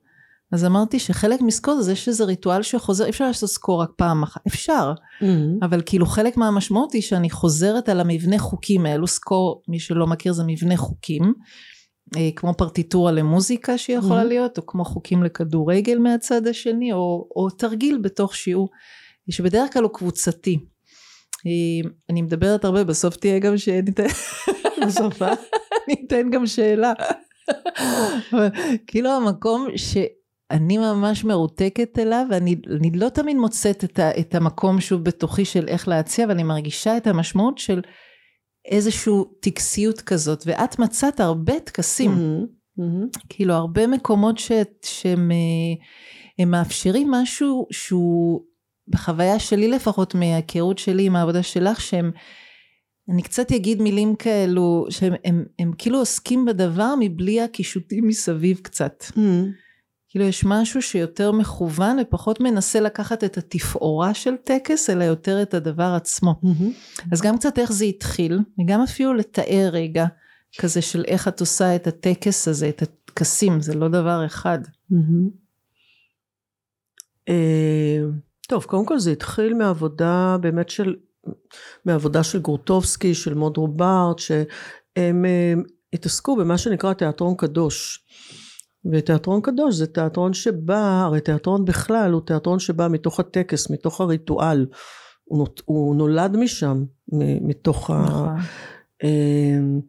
אז אמרתי שחלק מסקור זה שזה ריטואל שחוזר אי אפשר לעשות סקור רק פעם אחת אפשר Mm-hmm. אבל כאילו חלק מהמשמעות היא שאני חוזרת על המבנה חוקים האלו סקור מי שלא מכיר זה מבנה חוקים אה, כמו פרטיטורה למוזיקה שיכולה Mhm. להיות או כמו חוקים לכדורגל מהצד השני או, או תרגיל בתוך שיעור שבדרך כלל הוא קבוצתי אה, אני מדברת הרבה בסוף תהיה גם שניתן (laughs) בסוף, אה? אני אתן גם שאלה. כאילו המקום שאני ממש מרותקת אליו ואני אני לא תמיד מוצאת את, ה, את המקום שוב בתוכי של איך להציע אבל אני מרגישה את המשמעות של איזושהי טקסיות כזאת ואת מצאת הרבה טקסים Mm-hmm. Mm-hmm. כאילו הרבה מקומות ש, שהם אה, הם מאפשרים משהו שהוא בחוויה שלי לפחות מההיכרות שלי עם העבודה שלך שהם אני קצת אגיד מילים כאלו שהם הם, הם כאילו עוסקים בדבר מבלי הקישוטים מסביב קצת Mm-hmm. כאילו יש משהו שיותר מכוון ופחות מנסה לקחת את התפאורה של טקס אלא יותר את הדבר עצמו Mm-hmm. אז גם קצת איך זה התחיל וגם אפילו לתאר רגע כזה של איך את עושה את הטקס הזה את הטקסים זה לא דבר אחד Mm-hmm. אה, טוב, קודם כל זה התחיל מעבודה באמת של, מעבודה של גורטובסקי, של מודרו בארט, שהם אה, התעסקו במה שנקרא תיאטרון קדוש. ותיאטרון קדוש זה תיאטרון שבא, הרי תיאטרון בכלל הוא תיאטרון שבא מתוך הטקס, מתוך הריטואל. הוא, נולד משם, מתוך ה... נכון. אמ,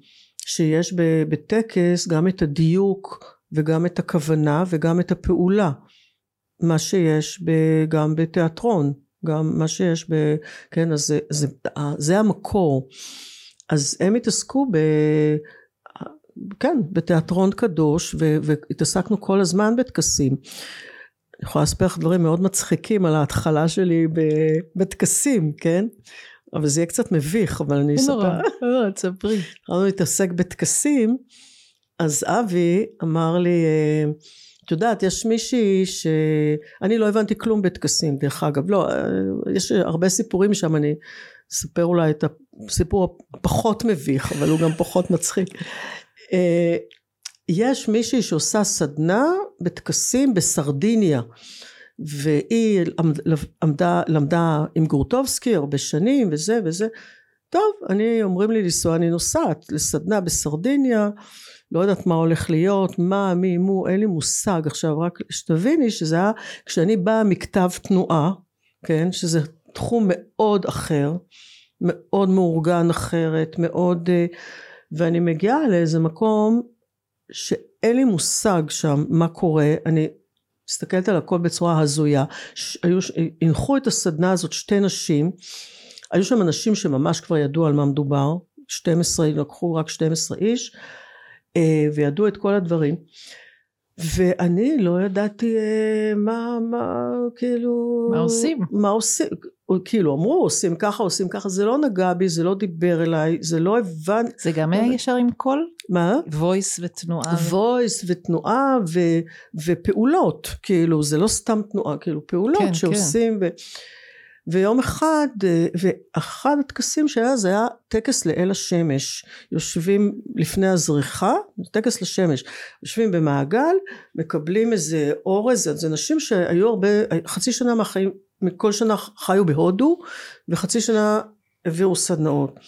שיש בטקס גם את הדיוק וגם את הכוונה וגם את הפעולה. מה שיש ב- גם בתיאטרון, גם מה שיש ב... כן, אז זה, זה, זה המקור. אז הם התעסקו ב... כן, בתיאטרון קדוש, ו- והתעסקנו כל הזמן בטקסים. אני יכולה לספר לך דברים מאוד מצחיקים על ההתחלה שלי בטקסים, כן? אבל זה יהיה קצת מביך, אבל אני אספר. נורא, לא, תספרי. התחלנו להתעסק בטקסים, אז אבי אמר לי, אה, את יודעת, יש מישהי ש... אני לא הבנתי כלום בטקסים, דרך אגב. לא, אה, יש הרבה סיפורים שם, אני אספר אולי את הסיפור הפחות מביך, אבל הוא גם פחות מצחיק. אה, יש מישהי שעושה סדנה בטקסים בסרדיניה. והיא עמדה, למדה עם גורטובסקי הרבה שנים וזה וזה. טוב, אני, אומרים לי לנסוע, אני נוסעת לסדנה בסרדיניה, לא יודעת מה הולך להיות, מה, מי, מו, אין לי מושג. עכשיו, רק שתביני שזה היה כשאני באה מכתב תנועה, כן, שזה תחום מאוד אחר, מאוד מאורגן אחרת, מאוד... ואני מגיעה לאיזה מקום שאין לי מושג שם מה קורה, אני מסתכלת על הכל בצורה הזויה, הנחו את הסדנה הזאת שתי נשים, היו שם אנשים שממש כבר ידעו על מה מדובר, 12, לקחו רק 12 איש, אה, וידעו את כל הדברים. ואני לא ידעתי אה, מה, מה, כאילו... מה עושים? מה עושים, כאילו אמרו עושים ככה עושים ככה, זה לא נגע בי, זה לא דיבר אליי, זה לא הבנ... זה גם היה ישר עם קול? מה? voice ותנועה. voice ותנועה ו, ופעולות, כאילו זה לא סתם תנועה, כאילו פעולות כן, שעושים ו, ויום אחד, אה, ואחד הטקסים שהיה זה היה טקס לאל השמש, יושבים לפני הזריחה, טקס לשמש, יושבים במעגל, מקבלים איזה אורז, זה נשים שהיו הרבה, חצי שנה מהחיים, מכל שנה חיו בהודו, וחצי שנה העבירו סדנאות.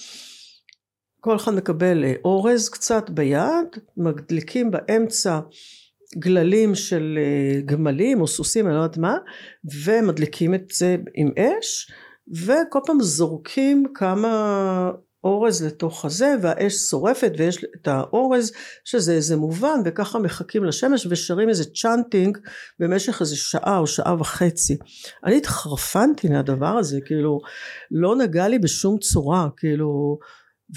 כל אחד מקבל אה, אורז קצת ביד, מדליקים באמצע גללים של אה, גמלים או סוסים, אני לא יודעת מה, ומדליקים את זה עם אש, וכל פעם זורקים כמה אורז לתוך הזה, והאש שורפת ויש את האורז, שזה איזה מובן, וככה מחכים לשמש ושרים איזה צ'אנטינג במשך איזה שעה או שעה וחצי. אני התחרפנתי מהדבר הזה, כאילו, לא נגע לי בשום צורה, כאילו,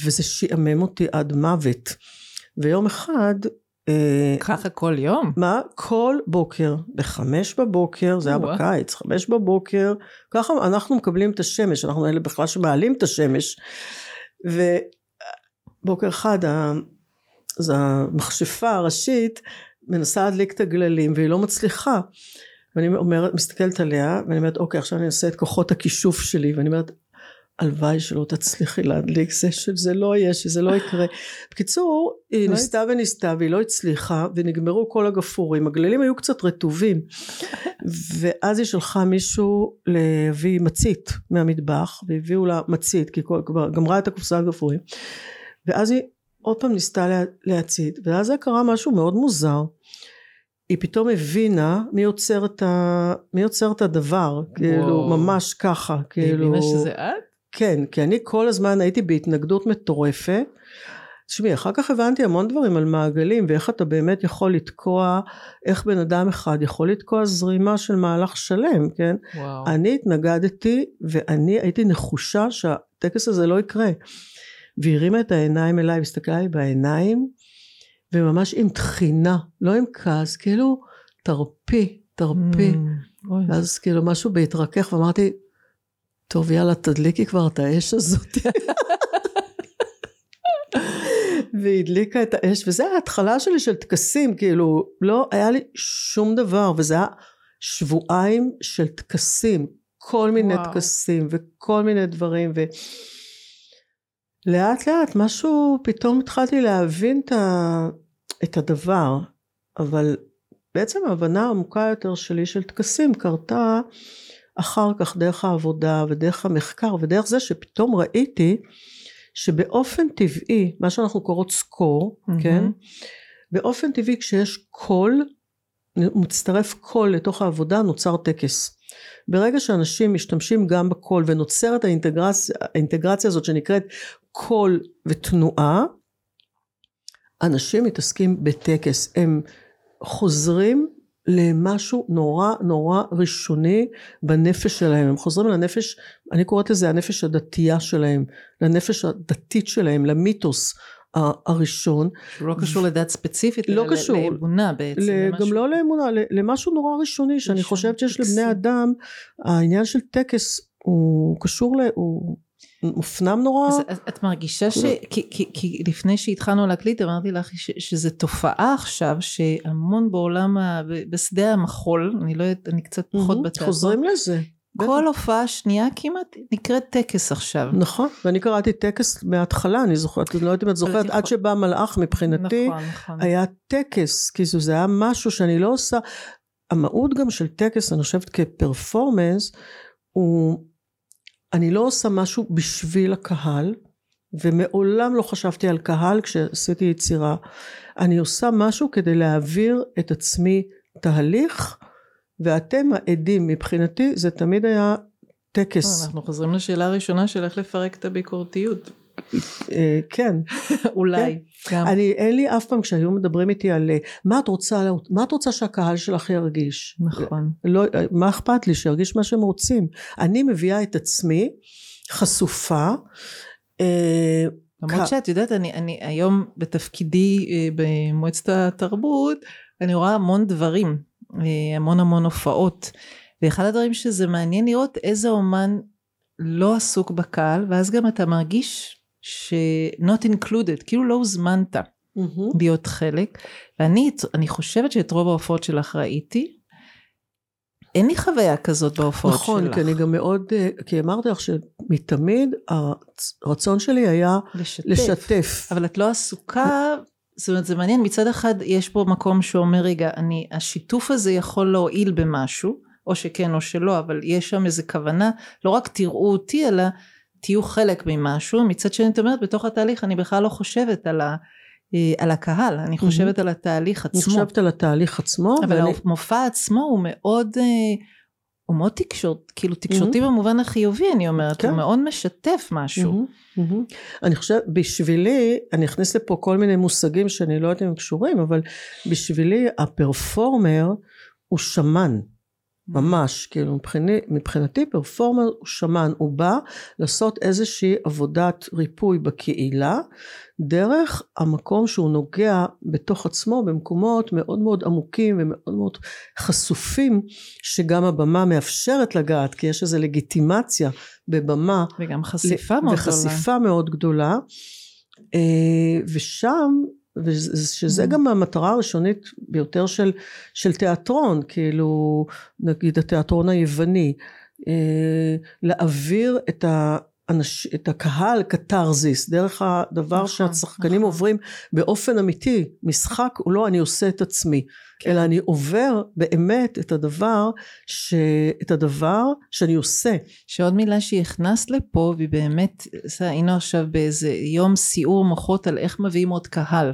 וזה שעמם אותי עד מוות. ויום אחד ככה כל יום? מה? כל בוקר, בחמש בבוקר, זה היה בקיץ, חמש בבוקר, ככה אנחנו מקבלים את השמש, אנחנו אלה בכלל שמעלים את השמש. ובוקר אחד, אז המכשפה הראשית מנסה להדליק את הגללים והיא לא מצליחה. ואני אומרת, מסתכלת עליה, ואני אומרת, אוקיי, עכשיו אני אעשה את כוחות הכישוף שלי, ואני אומרת, הלוואי שלא תצליחי להדליק זה שזה לא יהיה שזה לא יקרה. בקיצור היא ניסתה וניסתה והיא לא הצליחה ונגמרו כל הגפורים. הגללים היו קצת רטובים. ואז היא שלחה מישהו להביא מצית מהמטבח והביאו לה מצית כי כבר גמרה את הקופסה הגפורים. ואז היא עוד פעם ניסתה לה, להצית ואז קרה משהו מאוד מוזר. היא פתאום הבינה מי יוצר את, ה... מי יוצר את הדבר, כאילו ממש ככה, כאילו... היא הבינה שזה את? כן, כי אני כל הזמן הייתי בהתנגדות מטורפת. תשמעי, אחר כך הבנתי המון דברים על מעגלים ואיך אתה באמת יכול לתקוע, איך בן אדם אחד יכול לתקוע זרימה של מהלך שלם, כן? וואו. אני התנגדתי ואני הייתי נחושה שהטקס הזה לא יקרה. והיא הרימה את העיניים אליי, הסתכלה עליי בעיניים, וממש עם תחינה, לא עם כעס, כאילו תרפי, תרפי. Mm, ואז כאילו משהו בהתרכך ואמרתי, טוב יאללה תדליקי כבר את האש הזאת. והיא הדליקה את האש וזה ההתחלה שלי של טקסים כאילו לא היה לי שום דבר וזה היה שבועיים של טקסים כל מיני וואו. טקסים וכל מיני דברים ולאט לאט משהו פתאום התחלתי להבין את, ה... את הדבר אבל בעצם ההבנה העמוקה יותר שלי של טקסים קרתה אחר כך דרך העבודה ודרך המחקר ודרך זה שפתאום ראיתי שבאופן טבעי מה שאנחנו קוראות score mm-hmm. כן? באופן טבעי כשיש קול מצטרף קול לתוך העבודה נוצר טקס. ברגע שאנשים משתמשים גם בקול ונוצרת האינטגרציה, האינטגרציה הזאת שנקראת קול ותנועה אנשים מתעסקים בטקס. הם חוזרים למשהו נורא נורא ראשוני בנפש שלהם הם חוזרים לנפש אני קוראת לזה הנפש הדתייה שלהם לנפש הדתית שלהם למיתוס הראשון. לא קשור לדת ספציפית, לא קשור, לאמונה בעצם. גם לא לאמונה, למשהו נורא ראשוני שאני חושבת שיש לבני אדם, העניין של טקס הוא קשור, ל, הוא מופנם נורא. אז את מרגישה ש... כי, כי, כי לפני שהתחלנו להקליט אמרתי לך ש, שזה תופעה עכשיו שהמון בעולם, ה, בשדה המחול, אני לא יודעת, אני קצת פחות בתיאטרון. חוזרים לזה. כל הופעה שנייה כמעט נקראת טקס עכשיו. נכון, ואני קראתי טקס מההתחלה, אני זוכרת, אני לא יודעת אם את זוכרת, עד שבא מלאך מבחינתי, נכון, נכון. היה טקס, כי זה היה משהו שאני לא עושה, המהות גם של טקס, אני חושבת כפרפורמנס, הוא אני לא עושה משהו בשביל הקהל, ומעולם לא חשבתי על קהל כשעשיתי יצירה. אני עושה משהו כדי להעביר את עצמי תהליך, ואתם העדים מבחינתי זה תמיד היה טקס. אנחנו חוזרים לשאלה הראשונה של איך לפרק את הביקורתיות. אה, כן. אולי. כן. אני, אין לי אף פעם כשהיו מדברים איתי על אה, מה את רוצה, מה את רוצה שהקהל שלך ירגיש. נכון. לא, מה אכפת לי שירגיש מה שהם רוצים. אני מביאה את עצמי חשופה. אה, למרות שאת יודעת, אני, אני היום בתפקידי במועצת התרבות, אני רואה המון דברים, המון המון הופעות. ואחד הדברים שזה מעניין לראות איזה אומן לא עסוק בקהל, ואז גם אתה מרגיש ש- not included, כאילו לא הוזמנת mm-hmm. להיות חלק. ואני אני חושבת שאת רוב ההופעות שלך ראיתי. אין לי חוויה כזאת בהופעות נכון, שלך. נכון, כי אני גם מאוד, אה, כי אמרתי לך שמתמיד הרצון שלי היה לשתף. לשתף. אבל את לא עסוקה, זאת אומרת זה מעניין, מצד אחד יש פה מקום שאומר רגע, אני, השיתוף הזה יכול להועיל במשהו, או שכן או שלא, אבל יש שם איזה כוונה, לא רק תראו אותי, אלא תהיו חלק ממשהו, מצד שני את אומרת בתוך התהליך אני בכלל לא חושבת על, ה, אה, על הקהל, אני חושבת mm-hmm. על התהליך עצמו. אני חושבת על התהליך עצמו. אבל ואני... המופע עצמו הוא מאוד, אה, הוא מאוד תקשורת, כאילו תקשורתי mm-hmm. במובן החיובי אני אומרת, כן. הוא מאוד משתף משהו. Mm-hmm. Mm-hmm. אני חושבת, בשבילי, אני אכניס לפה כל מיני מושגים שאני לא יודעת אם הם קשורים, אבל בשבילי הפרפורמר הוא שמן. ממש, כאילו מבחיני, מבחינתי פרפורמר הוא שמן, הוא בא לעשות איזושהי עבודת ריפוי בקהילה, דרך המקום שהוא נוגע בתוך עצמו במקומות מאוד מאוד עמוקים ומאוד מאוד חשופים, שגם הבמה מאפשרת לגעת, כי יש איזו לגיטימציה בבמה. וגם חשיפה מאוד וחשיפה גדולה. מאוד גדולה. אה, ושם ושזה mm. גם המטרה הראשונית ביותר של, של תיאטרון, כאילו נגיד התיאטרון היווני, אה, להעביר את, האנש, את הקהל קתרזיס, דרך הדבר נכון, שהשחקנים נכון. עוברים באופן אמיתי, משחק הוא לא אני עושה את עצמי, כן. אלא אני עובר באמת את הדבר, ש, את הדבר שאני עושה. שעוד מילה שהכנסת לפה, והיא באמת, היינו עכשיו באיזה יום סיעור מוחות על איך מביאים עוד קהל.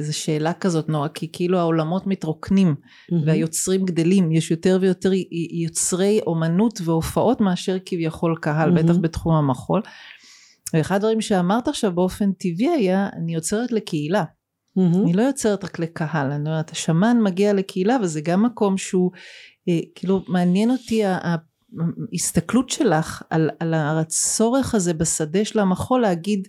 זו שאלה כזאת נורא, כי כאילו העולמות מתרוקנים mm-hmm. והיוצרים גדלים, יש יותר ויותר יוצרי אומנות והופעות מאשר כביכול קהל, mm-hmm. בטח בתחום המחול. ואחד הדברים שאמרת עכשיו באופן טבעי היה, אני יוצרת לקהילה. Mm-hmm. אני לא יוצרת רק לקהל, אני אומרת, השמן מגיע לקהילה וזה גם מקום שהוא, אה, כאילו מעניין אותי ההסתכלות שלך על, על הצורך הזה בשדה של המחול להגיד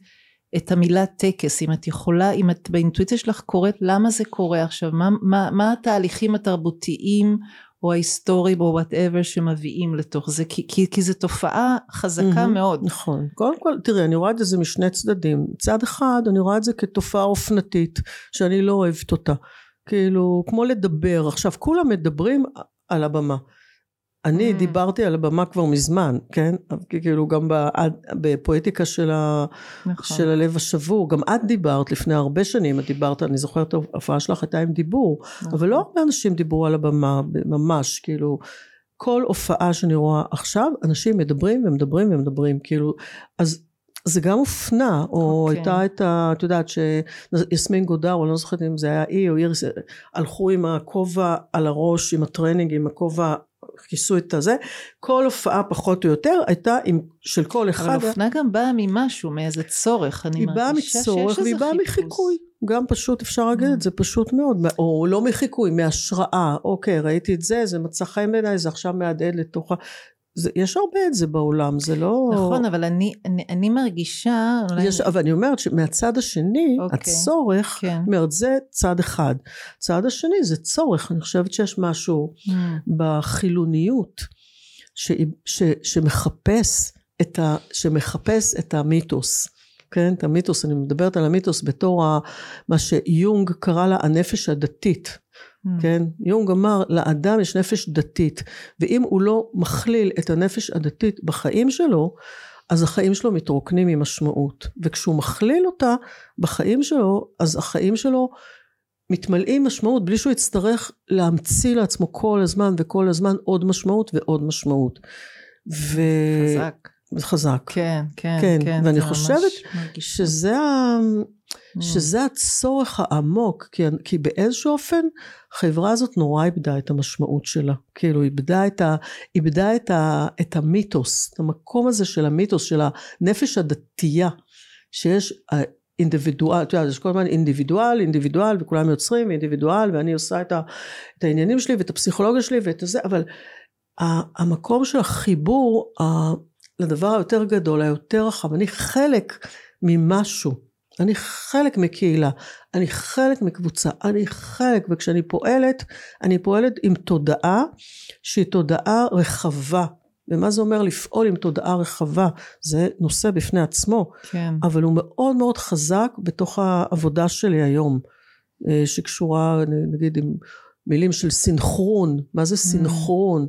את המילה טקס, אם את יכולה, אם את באינטואיציה שלך קוראת למה זה קורה עכשיו, מה, מה, מה התהליכים התרבותיים או ההיסטוריים או whatever שמביאים לתוך זה, כי, כי, כי זו תופעה חזקה mm-hmm, מאוד. נכון, קודם כל תראי אני רואה את זה משני צדדים, מצד אחד אני רואה את זה כתופעה אופנתית שאני לא אוהבת אותה, כאילו כמו לדבר, עכשיו כולם מדברים על הבמה אני mm. דיברתי על הבמה כבר מזמן, כן? כאילו גם בפואטיקה של, ה, נכון. של הלב השבור, גם את דיברת לפני הרבה שנים, את דיברת, אני זוכרת ההופעה שלך הייתה עם דיבור, נכון. אבל לא הרבה אנשים דיברו על הבמה, ממש, כאילו, כל הופעה שאני רואה עכשיו, אנשים מדברים ומדברים ומדברים, כאילו, אז זה גם אופנה, או okay. אוקיי. הייתה את ה... את יודעת שיסמין גודר, אני לא זוכרת אם זה היה היא או איריס, הלכו עם הכובע על הראש, עם הטרנינג, עם הכובע כיסו את הזה, כל הופעה פחות או יותר הייתה עם, של כל אחד. אבל אופנה גם באה ממשהו, מאיזה צורך, אני מרגישה שיש איזה חיפוש. והיא באה מחיקוי, גם פשוט אפשר להגיד את זה פשוט מאוד, או לא מחיקוי, מהשראה, אוקיי ראיתי את זה, זה מצא חן בעיניי, זה עכשיו מהדהד לתוך ה... זה, יש הרבה את זה בעולם, זה לא... נכון, אבל אני, אני, אני מרגישה... יש, אבל אני אומרת שמהצד השני, אוקיי, הצורך, כן. אומרת, זה צד אחד. צד השני זה צורך, אני חושבת שיש משהו mm. בחילוניות ש, ש, שמחפש, את ה, שמחפש את המיתוס. כן, את המיתוס, אני מדברת על המיתוס בתור ה, מה שיונג קרא לה הנפש הדתית. Mm. כן? יונג אמר לאדם יש נפש דתית ואם הוא לא מכליל את הנפש הדתית בחיים שלו אז החיים שלו מתרוקנים ממשמעות וכשהוא מכליל אותה בחיים שלו אז החיים שלו מתמלאים משמעות בלי שהוא יצטרך להמציא לעצמו כל הזמן וכל הזמן עוד משמעות ועוד משמעות. ו... חזק. חזק. כן, כן, כן. כן ואני חושבת שזה ה... Mm. שזה הצורך העמוק, כי, כי באיזשהו אופן החברה הזאת נורא איבדה את המשמעות שלה. כאילו איבדה את, ה, איבדה את, ה, את המיתוס, את המקום הזה של המיתוס, של הנפש הדתייה, שיש אינדיבידואל, אתה יודע, יש כל הזמן אינדיבידואל, אינדיבידואל, וכולם יוצרים אינדיבידואל, ואני עושה את, ה, את העניינים שלי ואת הפסיכולוגיה שלי ואת זה, אבל המקום של החיבור לדבר היותר גדול, היותר רחב, אני חלק ממשהו. אני חלק מקהילה, אני חלק מקבוצה, אני חלק, וכשאני פועלת, אני פועלת עם תודעה שהיא תודעה רחבה. ומה זה אומר לפעול עם תודעה רחבה? זה נושא בפני עצמו, כן. אבל הוא מאוד מאוד חזק בתוך העבודה שלי היום, אה, שקשורה נגיד עם מילים של סינכרון, מה זה mm. סינכרון?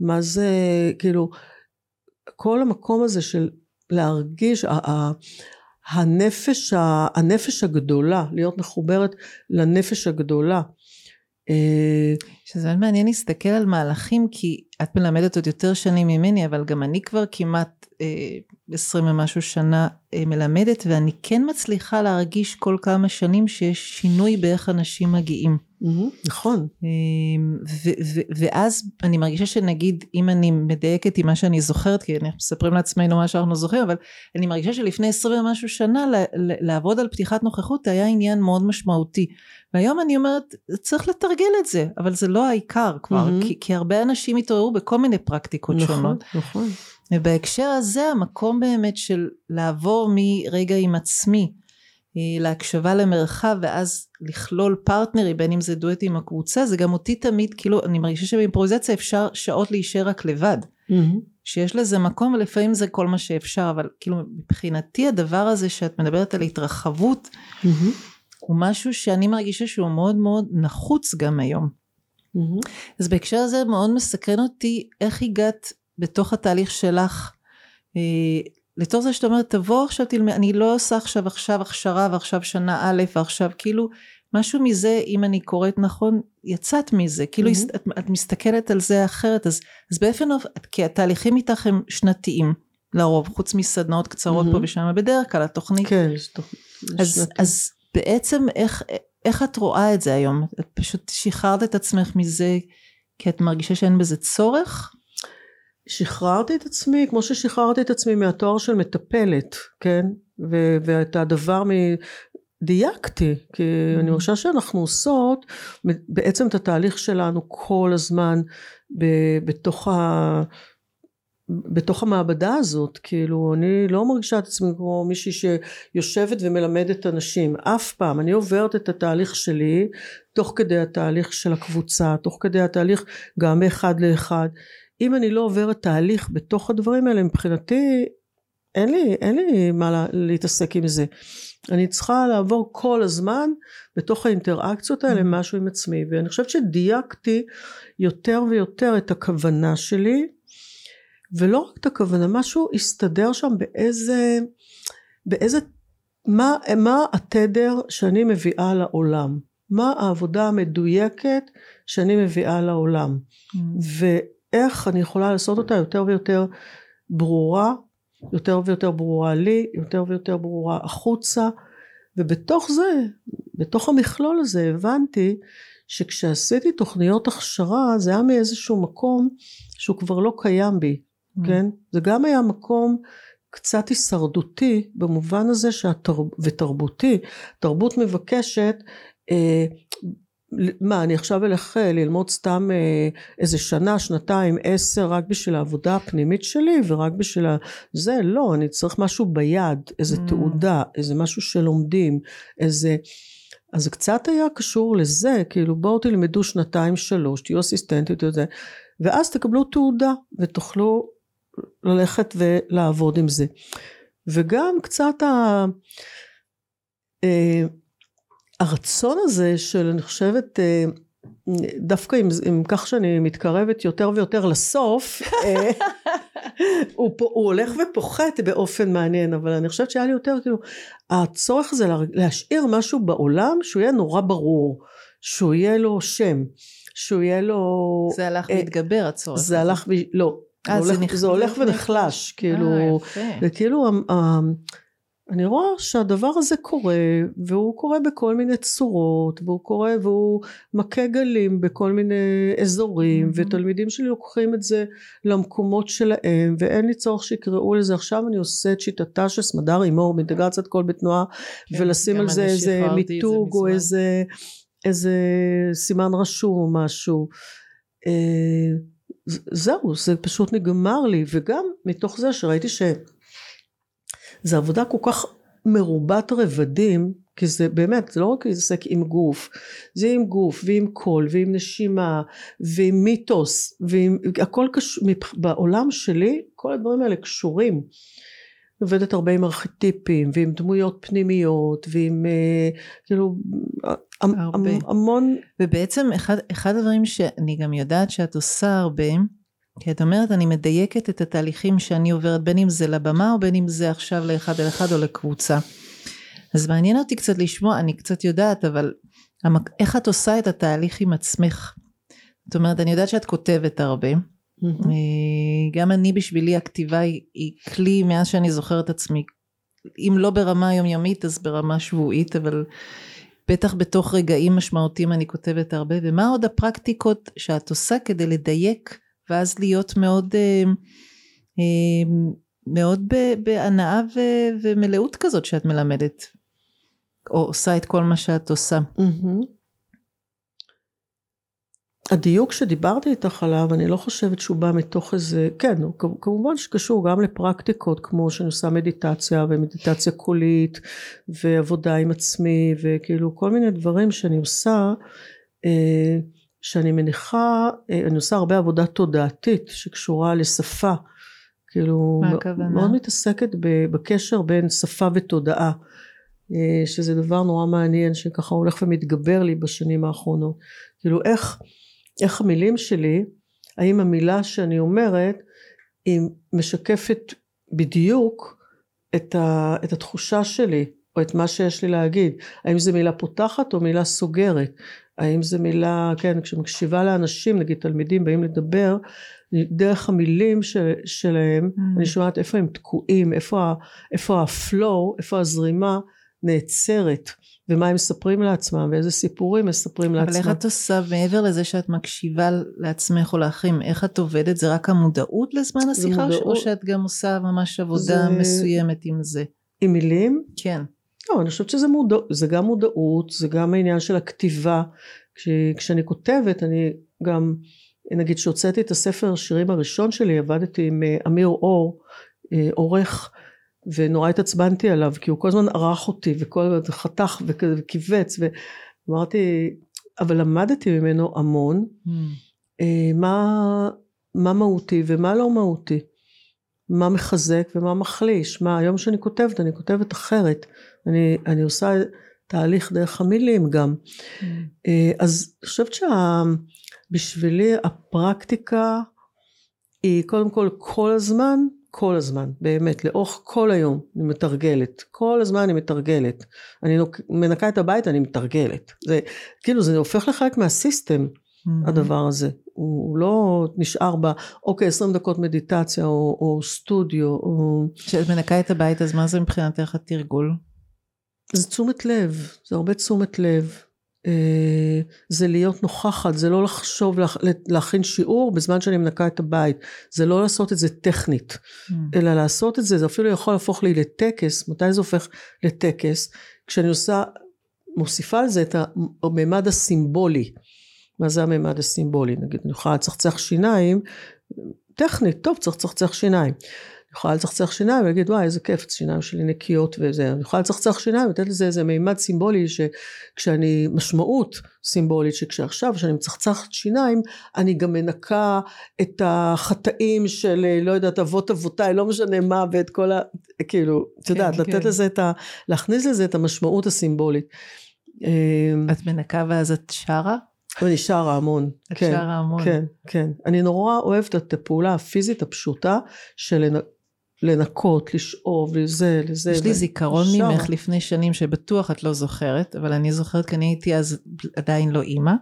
מה זה כאילו, כל המקום הזה של להרגיש, הנפש, הנפש הגדולה, להיות מחוברת לנפש הגדולה. אה, שזה מאוד מעניין להסתכל על מהלכים כי את מלמדת עוד יותר שנים ממני אבל גם אני כבר כמעט אה, עשרים ומשהו שנה אה, מלמדת ואני כן מצליחה להרגיש כל כמה שנים שיש שינוי באיך אנשים מגיעים. נכון. אמ, ואז אני מרגישה שנגיד אם אני מדייקת עם מה שאני זוכרת כי אנחנו מספרים לעצמנו מה שאנחנו זוכרים אבל אני מרגישה שלפני עשרים ומשהו שנה לעבוד על פתיחת נוכחות היה עניין מאוד משמעותי והיום אני אומרת צריך לתרגל את זה אבל זה לא לא העיקר כבר, mm-hmm. כי, כי הרבה אנשים התעוררו בכל מיני פרקטיקות נכון, שונות. נכון. ובהקשר הזה המקום באמת של לעבור מרגע עם עצמי אה, להקשבה למרחב ואז לכלול פרטנרי בין אם זה דואט עם הקבוצה זה גם אותי תמיד כאילו אני מרגישה שבאימפרוביזציה אפשר שעות להישאר רק לבד Mm-hmm. שיש לזה מקום ולפעמים זה כל מה שאפשר אבל כאילו מבחינתי הדבר הזה שאת מדברת על התרחבות Mm-hmm. הוא משהו שאני מרגישה שהוא מאוד מאוד נחוץ גם היום Mm-hmm. אז בהקשר הזה מאוד מסקרן אותי איך הגעת בתוך התהליך שלך אה, לתוך זה שאת אומרת תבוא עכשיו תלמד אני לא עושה עכשיו עכשיו הכשרה ועכשיו שנה א' ועכשיו כאילו משהו מזה אם אני קוראת נכון יצאת מזה כאילו מהמם. את, את מסתכלת על זה אחרת אז, אז באופן אופ- כי התהליכים איתך הם שנתיים לרוב חוץ מסדנאות קצרות פה מהמם. ושם בדרך כלל התוכנית כן. אז. אז בעצם איך, איך את רואה את זה היום? את פשוט שחררת את עצמך מזה כי את מרגישה שאין בזה צורך? שחררתי את עצמי כמו ששחררתי את עצמי מהתואר של מטפלת, כן? ו- ואת הדבר מ... דייקתי, כי Mm-hmm. אני חושבת שאנחנו עושות בעצם את התהליך שלנו כל הזמן ב- בתוך ה... בתוך המעבדה הזאת, כאילו אני לא מרגישה את עצמי כמו מישהי שיושבת ומלמדת אנשים, אף פעם, אני עוברת את התהליך שלי תוך כדי התהליך של הקבוצה, תוך כדי התהליך גם מאחד לאחד, אם אני לא עוברת תהליך בתוך הדברים האלה מבחינתי אין לי, אין לי מה לה, להתעסק עם זה, אני צריכה לעבור כל הזמן בתוך האינטראקציות האלה משהו עם עצמי ואני חושבת שדייקתי יותר ויותר את הכוונה שלי ולא רק את הכוונה, משהו הסתדר שם באיזה, באיזה, מה, מה התדר שאני מביאה לעולם, מה העבודה המדויקת שאני מביאה לעולם, ואיך אני יכולה לעשות אותה יותר ויותר ברורה, יותר ויותר ברורה לי, יותר ויותר ברורה החוצה, ובתוך זה, בתוך המכלול הזה הבנתי שכשעשיתי תוכניות הכשרה זה היה מאיזשהו מקום שהוא כבר לא קיים בי, כן? זה גם היה מקום קצת הישרדותי במובן הזה שהתרב... ותרבותי, תרבות מבקשת אה, מה אני עכשיו אלך אה, ללמוד סתם אה, איזה שנה שנתיים עשר רק בשביל העבודה הפנימית שלי ורק בשביל ה... זה לא אני צריך משהו ביד איזה Mm. תעודה איזה משהו שלומדים איזה אז זה קצת היה קשור לזה כאילו בואו תלמדו שנתיים שלוש תהיו אסיסטנטיות וזה ואז תקבלו תעודה ותוכלו ללכת ולעבוד עם זה וגם קצת ה... אה, הרצון הזה של אני חושבת אה, דווקא עם, עם כך שאני מתקרבת יותר ויותר לסוף אה, (laughs) הוא, פה, הוא הולך ופוחת באופן מעניין אבל אני חושבת שהיה לי יותר כאילו הצורך הזה לה- להשאיר משהו בעולם שהוא יהיה נורא ברור שהוא יהיה לו שם שהוא יהיה לו זה הלך להתגבר הצורך. זה הלך. לא זה, הולך, זה ונחלש כאילו אה, יפה. וכאילו ה- ה- אני רואה שהדבר הזה קורה והוא קורה בכל מיני צורות והוא קורה והוא מכה גלים בכל מיני אזורים מהמם. ותלמידים שלי לוקחים את זה למקומות שלהם ואין לי צורך שיקראו לזה עכשיו אני עושה את שיטתה של סמדר הימור באינטגרציית קול בתנועה כן, ולשים על זה איזה מיתוג או. איזה איזה סימן רשום או משהו אה, זהו זה פשוט נגמר לי וגם מתוך זה שראיתי ש... זה עבודה כל כך מרובת רבדים כי זה באמת זה לא רק להתעסק עם גוף זה עם גוף ועם קול ועם נשימה ועם מיתוס ועם הכל קשור בעולם שלי כל הדברים האלה קשורים. עובדת הרבה עם ארכיטיפים ועם דמויות פנימיות ועם אה, כאילו הרבה. המ, המון ובעצם אחד, אחד הדברים שאני גם יודעת שאת עושה הרבה, כי את אומרת אני מדייקת את התהליכים שאני עוברת בין אם זה לבמה או בין אם זה עכשיו לאחד על אחד או לקבוצה. אז מעניין אותי קצת לשמוע, אני קצת יודעת אבל המק- איך את עושה את התהליך עם עצמך. זאת אומרת אני יודעת שאת כותבת הרבה, אה, גם אני בשבילי הכתיבה היא, היא כלי מאז שאני זוכרת עצמי, אם לא ברמה יומיומית אז ברמה שבועית אבל בטח בתוך רגעים משמעותיים אני כותבת הרבה ומה עוד הפרקטיקות שאת עושה כדי לדייק ואז להיות מאוד אה, אה, מאוד בהנאה ו- ומלאות כזאת שאת מלמדת או עושה את כל מה שאת עושה. מהמם. הדיוק שדיברתי איתך עליו, אני לא חושבת שהוא בא מתוך איזה, כן, הוא כמובן שקשור גם לפרקטיקות, כמו שאני עושה מדיטציה ומדיטציה קולית, ועבודה עם עצמי, וכאילו כל מיני דברים שאני עושה, אה, שאני מניחה, אה, אני עושה הרבה עבודה תודעתית שקשורה לשפה, כאילו, מה הכוונה? מאוד מתעסקת בקשר בין שפה ותודעה. אה, שזה דבר נורא מעניין שככה הולך ומתגבר לי בשנים האחרונות כאילו איך איך המילים שלי, האם המילה שאני אומרת היא משקפת בדיוק את, ה, את התחושה שלי או את מה שיש לי להגיד, האם זו מילה פותחת או מילה סוגרת, האם זו מילה, כן, כשמקשיבה לאנשים, נגיד תלמידים באים לדבר, דרך המילים של, שלהם, mm. אני שומעת איפה הם תקועים, איפה, איפה הפלואו, איפה הזרימה נעצרת. ומה הם מספרים לעצמם ואיזה סיפורים מספרים אבל לעצמם. אבל איך את עושה מעבר לזה שאת מקשיבה לעצמך או לאחרים איך את עובדת זה רק המודעות לזמן השיחה מודעות... או שאת גם עושה ממש עבודה זה... מסוימת עם זה? עם מילים? כן. לא אני חושבת שזה מודע... זה גם מודעות זה גם העניין של הכתיבה כש... כשאני כותבת אני גם נגיד שהוצאתי את הספר השירים הראשון שלי עבדתי עם אה, אמיר אור אה, עורך ונורא התעצבנתי עליו כי הוא כל הזמן ערך אותי וכל הזמן חתך וכיווץ ואמרתי אבל למדתי ממנו המון. Mm. מה, מה מהותי ומה לא מהותי? מה מחזק ומה מחליש? מה היום שאני כותבת אני כותבת אחרת. אני, אני עושה תהליך דרך המילים גם. Mm. אז אני חושבת שבשבילי הפרקטיקה היא קודם כל כל הזמן כל הזמן, באמת, לאורך כל היום אני מתרגלת, כל הזמן אני מתרגלת. אני מנקה את הבית, אני מתרגלת. זה, כאילו, זה הופך לחלק מהסיסטם, mm-hmm. הדבר הזה. הוא לא נשאר ב, אוקיי, 20 דקות מדיטציה, או, או סטודיו, או... כשאת מנקה את הבית, אז מה זה מבחינתך התרגול? זה תשומת לב, זה הרבה תשומת לב. אה, זה להיות נוכחת, זה לא לחשוב להכין שיעור בזמן שאני מנקה את הבית, זה לא לעשות את זה טכנית, mm. אלא לעשות את זה, זה אפילו יכול להפוך לי לטקס, מתי זה הופך לטקס? כשאני עושה, מוסיפה על זה את הממד הסימבולי. מה זה הממד הסימבולי? נגיד אני יכולה לצחצח שיניים, טכנית, טוב צריך לצחצח שיניים. יכולה לצחצח שיניים ולהגיד וואי איזה כיף השיניים שלי נקיות וזה, אני יכולה לצחצח שיניים ולתת לזה איזה מימד סימבולי שכשאני, משמעות סימבולית שכשעכשיו כשאני מצחצחת שיניים אני גם מנקה את החטאים של לא יודעת אבות אבותיי לא משנה מה ואת כל ה... כאילו את כן, יודעת כן. לתת לזה את ה... להכניס לזה את המשמעות הסימבולית. אמ, את מנקה ואז את שרה? אני שרה המון. את כן, שרה המון. כן, כן. אני נורא אוהבת את הפעולה הפיזית הפשוטה של לנקות, לשאוב, לזה, לזה. יש לי זיכרון ממך לפני שנים שבטוח את לא זוכרת, אבל אני זוכרת כי אני הייתי אז עדיין לא אימא,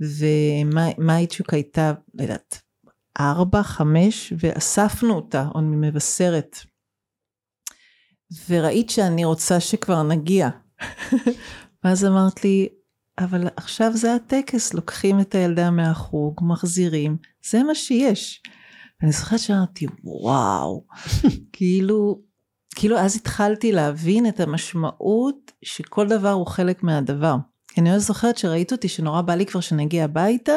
ומאיצ'וק הייתה, לא יודעת, ארבע, חמש, ואספנו אותה עוד ממבשרת. וראית שאני רוצה שכבר נגיע. (laughs) ואז אמרת לי, אבל עכשיו זה הטקס, לוקחים את הילדה מהחוג, מחזירים, זה מה שיש. אני זוכרת שאמרתי וואו (laughs) כאילו כאילו אז התחלתי להבין את המשמעות שכל דבר הוא חלק מהדבר. אני לא זוכרת שראית אותי שנורא בא לי כבר שנגיע הביתה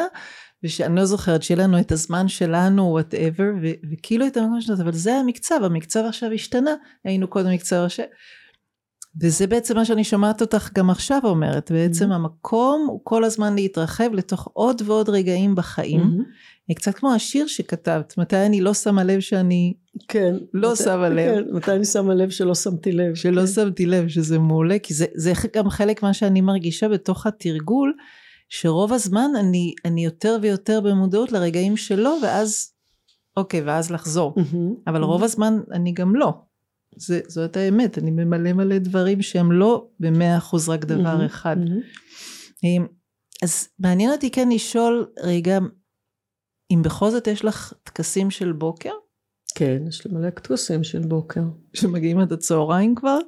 ושאני לא זוכרת שיהיה לנו את הזמן שלנו וואטאבר וכאילו את המקום שלנו אבל זה המקצב המקצב עכשיו השתנה היינו קודם מקצב ראשי וזה בעצם מה שאני שומעת אותך גם עכשיו אומרת בעצם mm-hmm. המקום הוא כל הזמן להתרחב לתוך עוד ועוד רגעים בחיים mm-hmm. קצת כמו השיר שכתבת, מתי אני לא שמה לב שאני כן, לא מת, שמה לב. כן, מתי אני שמה לב שלא שמתי לב. שלא כן. שמתי לב, שזה מעולה, כי זה, זה גם חלק מה שאני מרגישה בתוך התרגול, שרוב הזמן אני, אני יותר ויותר במודעות לרגעים שלו, ואז, אוקיי, ואז לחזור. Mm-hmm, אבל mm-hmm. רוב הזמן אני גם לא. זה, זאת האמת, אני ממלא מלא דברים שהם לא במאה אחוז רק דבר mm-hmm, אחד. Mm-hmm. אז מעניין אותי כן לשאול רגע אם בכל זאת יש לך טקסים של בוקר? כן, יש לי מלא טקסים של בוקר. שמגיעים עד הצהריים כבר?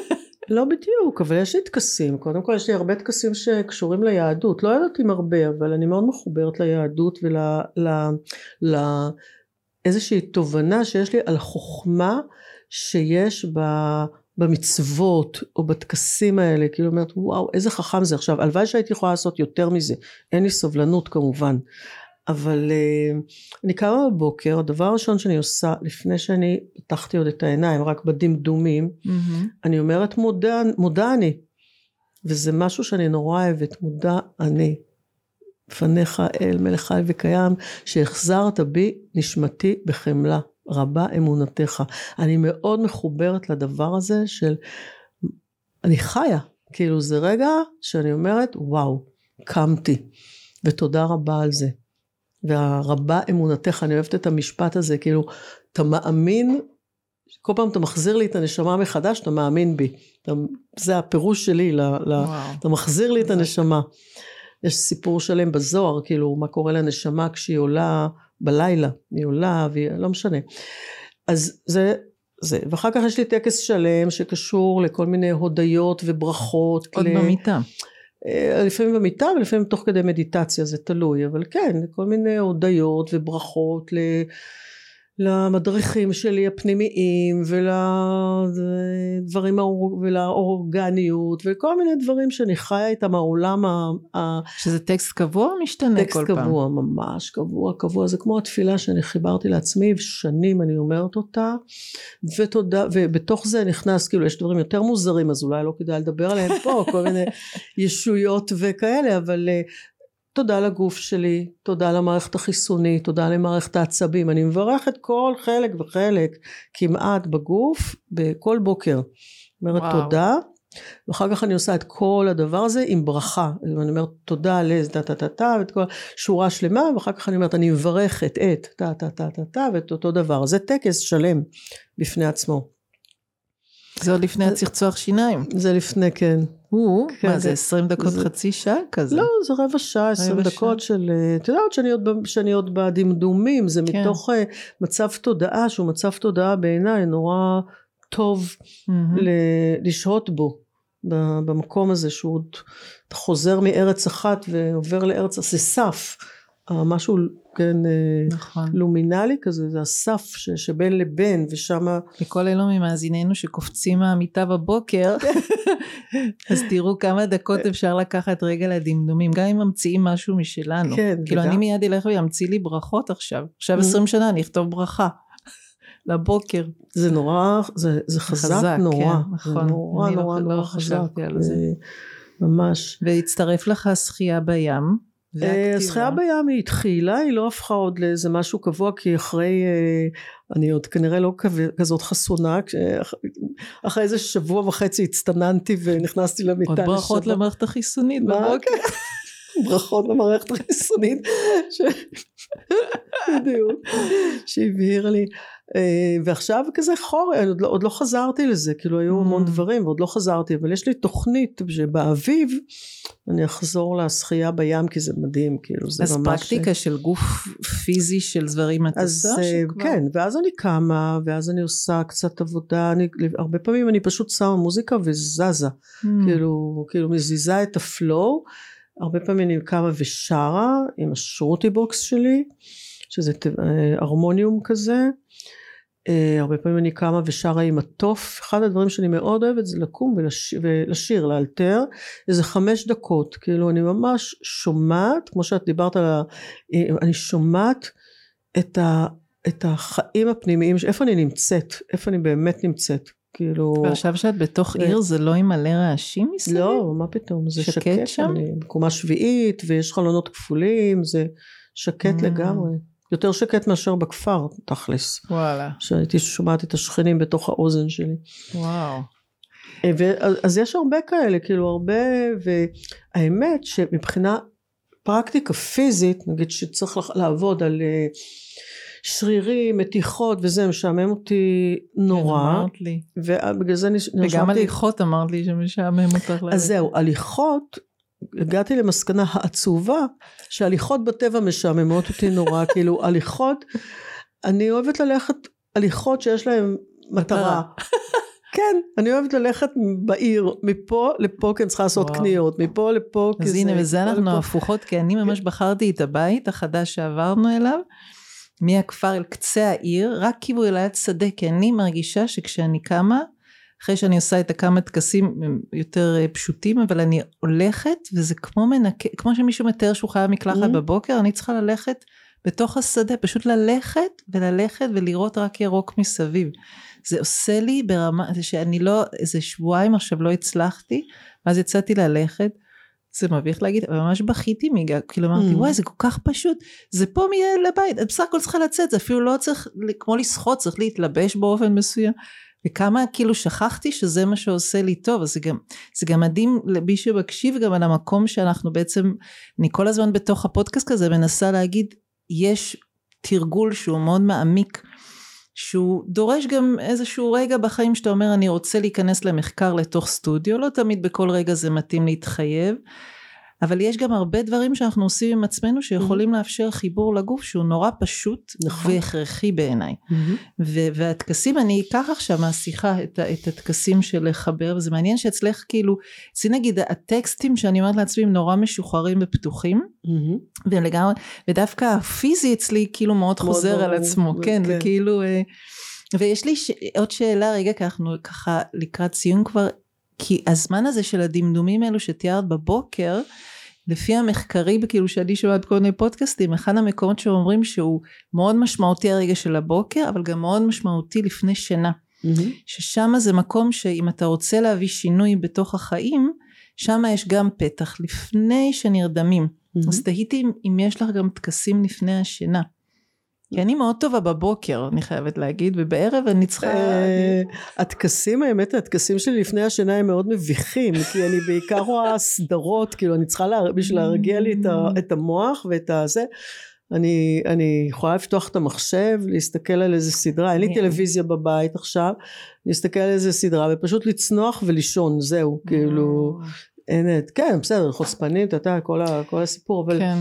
(laughs) לא בדיוק, אבל יש לי טקסים. קודם כל יש לי הרבה טקסים שקשורים ליהדות. לא יודעת אם הרבה, אבל אני מאוד מחוברת ליהדות ולאיזושהי תובנה שיש לי על החוכמה שיש ב... במצוות או בטקסים האלה, כאילו אומרת וואו איזה חכם זה עכשיו, הלוואי שהייתי יכולה לעשות יותר מזה, אין לי סבלנות כמובן, אבל uh, אני קמה בבוקר, הדבר הראשון שאני עושה לפני שאני פתחתי עוד את העיניים רק בדמדומים, mm-hmm. אני אומרת מודה, מודה אני, וזה משהו שאני נורא אוהבת, מודה אני. לפניך אל מלך חי וקיים, שהחזרת בי נשמתי בחמלה. רבה אמונתך. אני מאוד מחוברת לדבר הזה של, אני חיה, כאילו זה רגע שאני אומרת, וואו, קמתי, ותודה רבה על זה. והרבה אמונתך, אני אוהבת את המשפט הזה, כאילו, אתה מאמין, כל פעם אתה מחזיר לי את הנשמה מחדש, אתה מאמין בי. אתה, זה הפירוש שלי, ל, ל, אתה מחזיר לי את הנשמה. יש סיפור שלם בזוהר, כאילו, מה קורה לנשמה כשהיא עולה בלילה, היא עולה, והיא, לא משנה. אז זה, זה. ואחר כך יש לי טקס שלם שקשור לכל מיני הודיות וברכות. עוד ל... במיטה. אה, לפעמים במיטה ולפעמים תוך כדי מדיטציה, זה תלוי, אבל כן, כל מיני הודיות וברכות ל... למדריכים שלי הפנימיים ולדברים ולאורגניות וכל מיני דברים שאני חיה איתם העולם ה... שזה טקסט קבוע או משתנה כל פעם? טקסט קבוע ממש קבוע קבוע זה כמו התפילה שאני חיברתי לעצמי ושנים אני אומרת אותה ותודה ובתוך זה נכנס כאילו יש דברים יותר מוזרים אז אולי לא כדאי לדבר עליהם פה כל מיני (laughs) ישויות וכאלה אבל תודה לגוף שלי, תודה למערכת החיסונית, תודה למערכת העצבים. אני מברכת כל חלק וחלק כמעט בגוף בכל בוקר. אומרת וואו. תודה, ואחר כך אני עושה את כל הדבר הזה עם ברכה. אני אומרת תודה לטה טה טה טה ואת כל שורה שלמה, ואחר כך אני אומרת אני מברכת את טה טה טה טה טה ואת אותו דבר. זה טקס שלם בפני עצמו. זה עוד לפני הצחצוח שיניים. זה לפני, כן. הוא, כן, מה זה, 20 דקות, זה... חצי שעה כזה? לא, זה רבע שעה, 20 דקות של, אה, את יודעת שאני עוד, שאני עוד בדמדומים, זה כן. מתוך uh, מצב תודעה, שהוא מצב תודעה בעיניי נורא טוב mm-hmm. ל- לשהות בו, במקום הזה, שהוא עוד, חוזר מארץ אחת ועובר לארץ, זה סף. משהו כן אה, נכון. לומינלי כזה זה הסף ש, שבין לבין ושם לכל אלו ממאזיננו שקופצים מהמיטה בבוקר (laughs) אז תראו כמה דקות אפשר לקחת רגע לדמדומים גם אם ממציאים משהו משלנו. כן, כאילו וגם... אני מיד אלך וימציא לי ברכות עכשיו. עכשיו עשרים שנה אני אכתוב ברכה (laughs) לבוקר. זה נורא זה, זה חזק, חזק נורא. כן, נכון. נורא נורא לא, נורא לא חזק על זה. ממש. והצטרף לך שחייה בים השחייה בים היא התחילה, היא לא הפכה עוד לאיזה משהו קבוע כי אחרי, אה, אני עוד כנראה לא כזאת חסונה, אחרי איזה שבוע וחצי הצטננתי ונכנסתי למיטה. עוד ברכות למערכת החיסונית בבוקר. (laughs) ברכות למערכת החיסונית, בדיוק, שהבהיר לי. אה, ועכשיו כזה חור, עוד, לא, עוד לא חזרתי לזה, כאילו היו המון mm. דברים ועוד לא חזרתי, אבל יש לי תוכנית שבאביב אני אחזור לשחייה בים כי זה מדהים, כאילו זה אז ממש... אז פרקטיקה של גוף פיזי של דברים את עושה? אז אה, כן, ואז אני קמה, ואז אני עושה קצת עבודה, אני, הרבה פעמים אני פשוט שמה מוזיקה וזזה, mm. כאילו, כאילו מזיזה את ה flow, הרבה פעמים אני קמה ושרה עם ה shruti box שלי, שזה אה, הרמוניום כזה. Uh, הרבה פעמים אני קמה ושרה עם התוף, אחד הדברים שאני מאוד אוהבת זה לקום ולש, ולשיר, לאלתר, איזה חמש דקות, כאילו אני ממש שומעת, כמו שאת דיברת על ה... אה, אני שומעת את, ה, את החיים הפנימיים, איפה אני נמצאת, איפה אני באמת נמצאת, כאילו... ועכשיו שאת בתוך ו... עיר זה לא עם מלא רעשים מסביב? לא, מה פתאום, זה שקט, שקט שם? אני בקומה שביעית ויש חלונות כפולים, זה שקט mm. לגמרי. יותר שקט מאשר בכפר, תכלס. וואלה. שהייתי שומעת את השכנים בתוך האוזן שלי. וואו. אה, ו- אז יש הרבה כאלה, כאילו הרבה, והאמת שמבחינה פרקטיקה פיזית, נגיד שצריך לעבוד על אה, שרירים, מתיחות וזה, משעמם אותי נורא. כן, אמרת לי. ובגלל זה נשמעתי... וגם הליכות אמרת לי שמשעמם אותך. אז זהו, הליכות הגעתי למסקנה העצובה שהליכות בטבע משעממות אותי נורא (laughs) כאילו הליכות אני אוהבת ללכת הליכות שיש להן מטרה (laughs) כן אני אוהבת ללכת בעיר מפה לפה כי אני צריכה לעשות וואו. קניות מפה לפה אז הנה וזה אנחנו. הפוכות כי אני ממש בחרתי את הבית החדש שעברנו אליו מהכפר אל קצה העיר רק כאילו ליד שדה כי אני מרגישה שכשאני קמה אחרי שאני עושה את הכמה טקסים יותר אה, פשוטים, אבל אני הולכת וזה כמו מנקה, כמו שמישהו מתאר שהוא חייב מקלחת mm-hmm. בבוקר, אני צריכה ללכת בתוך השדה, פשוט ללכת וללכת ולראות רק ירוק מסביב. זה עושה לי ברמה, זה שאני לא, איזה שבועיים עכשיו לא הצלחתי, ואז יצאתי ללכת. זה מביך להגיד, אבל ממש בכיתי מגע, כאילו אמרתי, mm. וואי, זה כל כך פשוט, זה פה מילד לבית, את בסך הכל צריכה לצאת, זה אפילו לא צריך, כמו לשחות, צריך להתלבש באופן מסוים. וכמה כאילו שכחתי שזה מה שעושה לי טוב, אז זה גם, זה גם מדהים למי שמקשיב גם על המקום שאנחנו בעצם, אני כל הזמן בתוך הפודקאסט כזה מנסה להגיד, יש תרגול שהוא מאוד מעמיק, שהוא דורש גם איזשהו רגע בחיים שאתה אומר אני רוצה להיכנס למחקר לתוך סטודיו, לא תמיד בכל רגע זה מתאים להתחייב, אבל יש גם הרבה דברים שאנחנו עושים עם עצמנו שיכולים mm-hmm. לאפשר חיבור לגוף שהוא נורא פשוט נכון. והכרחי בעיניי. Mm-hmm. והטקסים, אני אקח עכשיו מהשיחה את, את הטקסים של לחבר, וזה מעניין שאצלך כאילו, אצלי נגיד הטקסטים שאני אומרת לעצמי הם נורא משוחררים ופתוחים, mm-hmm. ולגמרי, ודווקא הפיזי אצלי כאילו מאוד חוזר ברור, על עצמו, כן, כן, וכאילו, אה, ויש לי ש... עוד שאלה רגע, כי אנחנו ככה לקראת סיום כבר, כי הזמן הזה של הדמדומים האלו שתיארת בבוקר, לפי המחקרים כאילו שאני שומעת כל מיני פודקאסטים, אחד המקומות שאומרים שהוא מאוד משמעותי הרגע של הבוקר, אבל גם מאוד משמעותי לפני שינה. Mm-hmm. ששם זה מקום שאם אתה רוצה להביא שינוי בתוך החיים, שם יש גם פתח לפני שנרדמים. Mm-hmm. אז תהיתי אם יש לך גם טקסים לפני השינה. כי אני מאוד טובה בבוקר, אני חייבת להגיד, ובערב אני צריכה... אה, הטקסים, האמת, הטקסים שלי לפני השינה הם מאוד מביכים, כי אני בעיקר רואה סדרות, כאילו אני צריכה, בשביל להרגיע לי את המוח ואת הזה. אני, אני יכולה לפתוח את המחשב, להסתכל על איזה סדרה, אין לי טלוויזיה בבית עכשיו, להסתכל על איזה סדרה ופשוט לצנוח ולישון, זהו, כאילו, אין, כן, בסדר, חוצפנית, אתה כל, כל הסיפור, אבל... כן.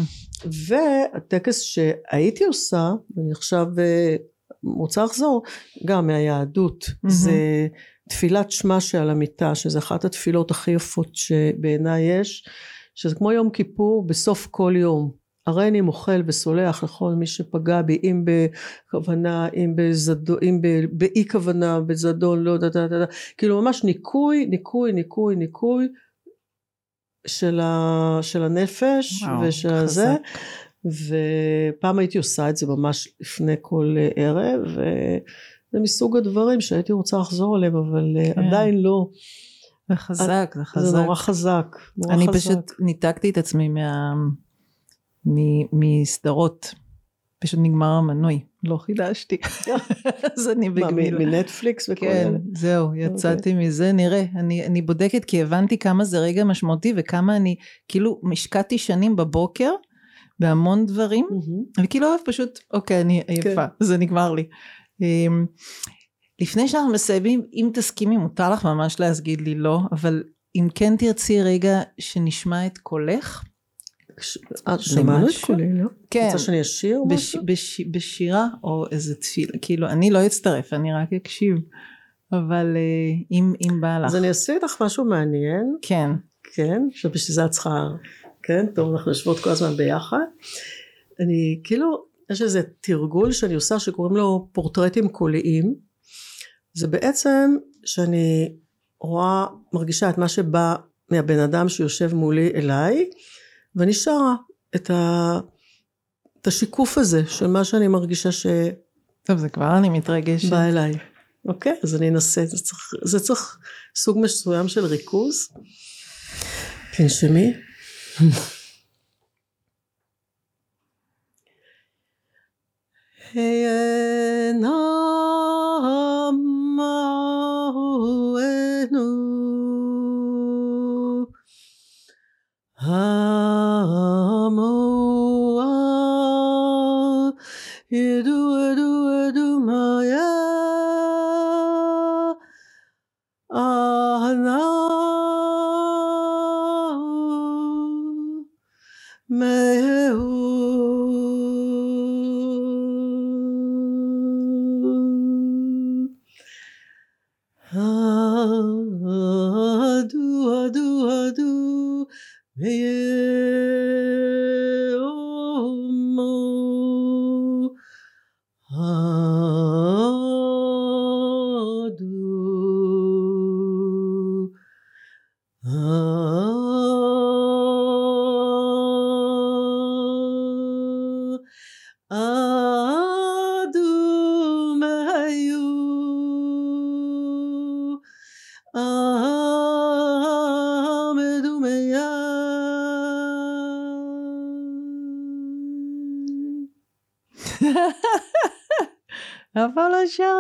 והטקס שהייתי עושה, ואני עכשיו אה, רוצה לחזור, גם מהיהדות, mm-hmm. זה תפילת שמע שעל המיטה, שזה אחת התפילות הכי יפות שבעיניי יש, שזה כמו יום כיפור בסוף כל יום. הריני מוחל וסולח לכל מי שפגע בי, אם בכוונה, אם בזדון, אם באי כוונה, בזדון, לא יודעת, כאילו ממש ניקוי, ניקוי, ניקוי, ניקוי, של, ה, של הנפש וואו, ושל הזה ופעם הייתי עושה את זה ממש לפני כל ערב וזה מסוג הדברים שהייתי רוצה לחזור עליהם אבל כן. עדיין לא. זה חזק זה חזק. זה נורא חזק נורא אני חזק. פשוט ניתקתי את עצמי מה, מסדרות. פשוט נגמר המנוי לא חידשתי (laughs) אז אני בגמילה. מנטפליקס וכל כן? זהו, אוקיי. יצאתי. מזה, נראה. אני, אני בודקת כי הבנתי כמה זה רגע משמעותי וכמה אני, כאילו, השקעתי שנים בבוקר בהמון דברים. וכאילו פשוט, אוקיי, אני עייפה, כן. זה נגמר לי. אמ, לפני שאנחנו מסיימים, אם תסכימי, מותר לך ממש להגיד לי לא, אבל אם כן תרצי רגע שנשמע את קולך, את קולי, לא? כן. רוצה שאני אשיר או משהו? בשירה או איזה תפילה, כאילו אני לא אצטרף, אני רק אקשיב, אבל אה, אם, אם בא לך. אז אני אעשה איתך משהו מעניין. כן. כן, שבשביל זה את צריכה, כן, טוב אנחנו יושבות כל הזמן ביחד. אני כאילו, יש איזה תרגול שאני עושה שקוראים לו פורטרטים קוליים. זה בעצם שאני רואה, מרגישה את מה שבא מהבן אדם שיושב מולי אליי. ואני שרה את, ה... את השיקוף הזה של מה שאני מרגישה ש... טוב, זה כבר אני מתרגשת. בא אליי. אוקיי, אז אני אנסה. זה צריך, זה צריך סוג מסוים של ריכוז. תנשמי. Hey, Ah.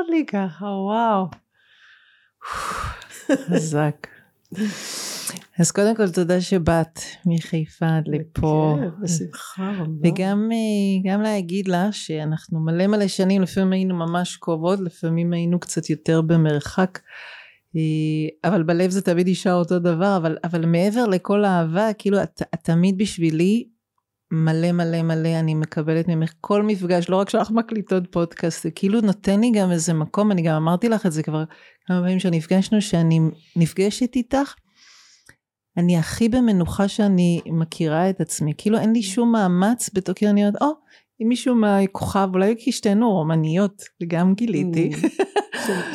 לי ככה, וואו. חזק. (laughs) אז קודם כל תודה שבאת מחיפה עד לפה. כן, בשמחה רבה. וגם גם להגיד לה שאנחנו מלא מלא שנים, לפעמים היינו ממש קרובות, לפעמים היינו קצת יותר במרחק. אבל בלב זה תמיד נשאר אותו דבר, אבל, אבל מעבר לכל האהבה, כאילו את, את תמיד בשבילי מלא מלא מלא אני מקבלת ממך כל מפגש, לא רק שאנחנו מקליטות פודקאסט, זה כאילו נותן לי גם איזה מקום, אני גם אמרתי לך את זה כבר כמה פעמים שנפגשנו, שאני נפגשת איתך, אני הכי במנוחה שאני מכירה את עצמי, כאילו אין לי שום מאמץ בתור, כאילו אני אומרת, או, אם מישהו מהכוכב, אולי כי שתינו רומניות, וגם גיליתי.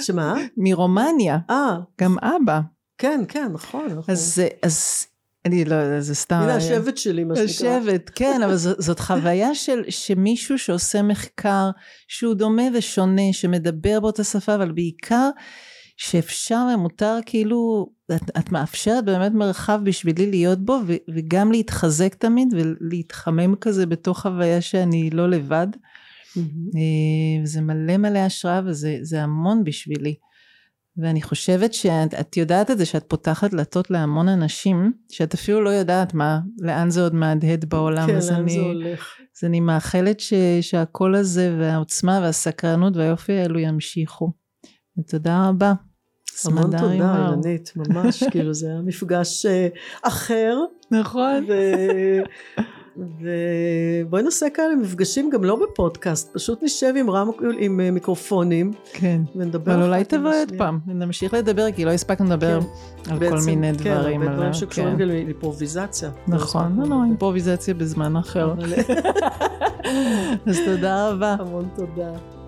שמה? (laughs) מרומניה. אה. גם אבא. כן, כן, נכון. אז, אז אני לא זה סתם... הנה השבט שלי, מה שנקרא. השבט, כן, אבל זאת, זאת חוויה של שמישהו שעושה מחקר שהוא דומה ושונה, שמדבר באותה שפה, אבל בעיקר שאפשר ומותר כאילו, את, את מאפשרת באמת מרחב בשבילי להיות בו, ו, וגם להתחזק תמיד ולהתחמם כזה בתוך חוויה שאני לא לבד. Mm-hmm. זה מלא מלא השראה וזה המון בשבילי. ואני חושבת שאת יודעת את זה שאת פותחת דלתות להמון אנשים שאת אפילו לא יודעת מה לאן זה עוד מהדהד בעולם כן לאן אני, זה הולך. אז אני מאחלת ש, שהקול הזה והעוצמה והסקרנות והיופי האלו ימשיכו. ותודה רבה. המון תודה אילנית ממש (laughs) כאילו זה היה מפגש אחר. נכון ובואי נעשה כאלה מפגשים גם לא בפודקאסט, פשוט נשב עם, רם, עם אה, מיקרופונים. כן. ונדבר. אבל אולי תבואי עוד פעם, ונמשיך לדבר, כי לא הספקנו לדבר כן. על בעצם, כל מיני כן, דברים. כן, הרבה דברים שקשורים כן. לאימפרוביזציה. נכון, לא, לא, אימפרוביזציה בזמן אחר. (laughs) (laughs) אז תודה רבה. המון תודה.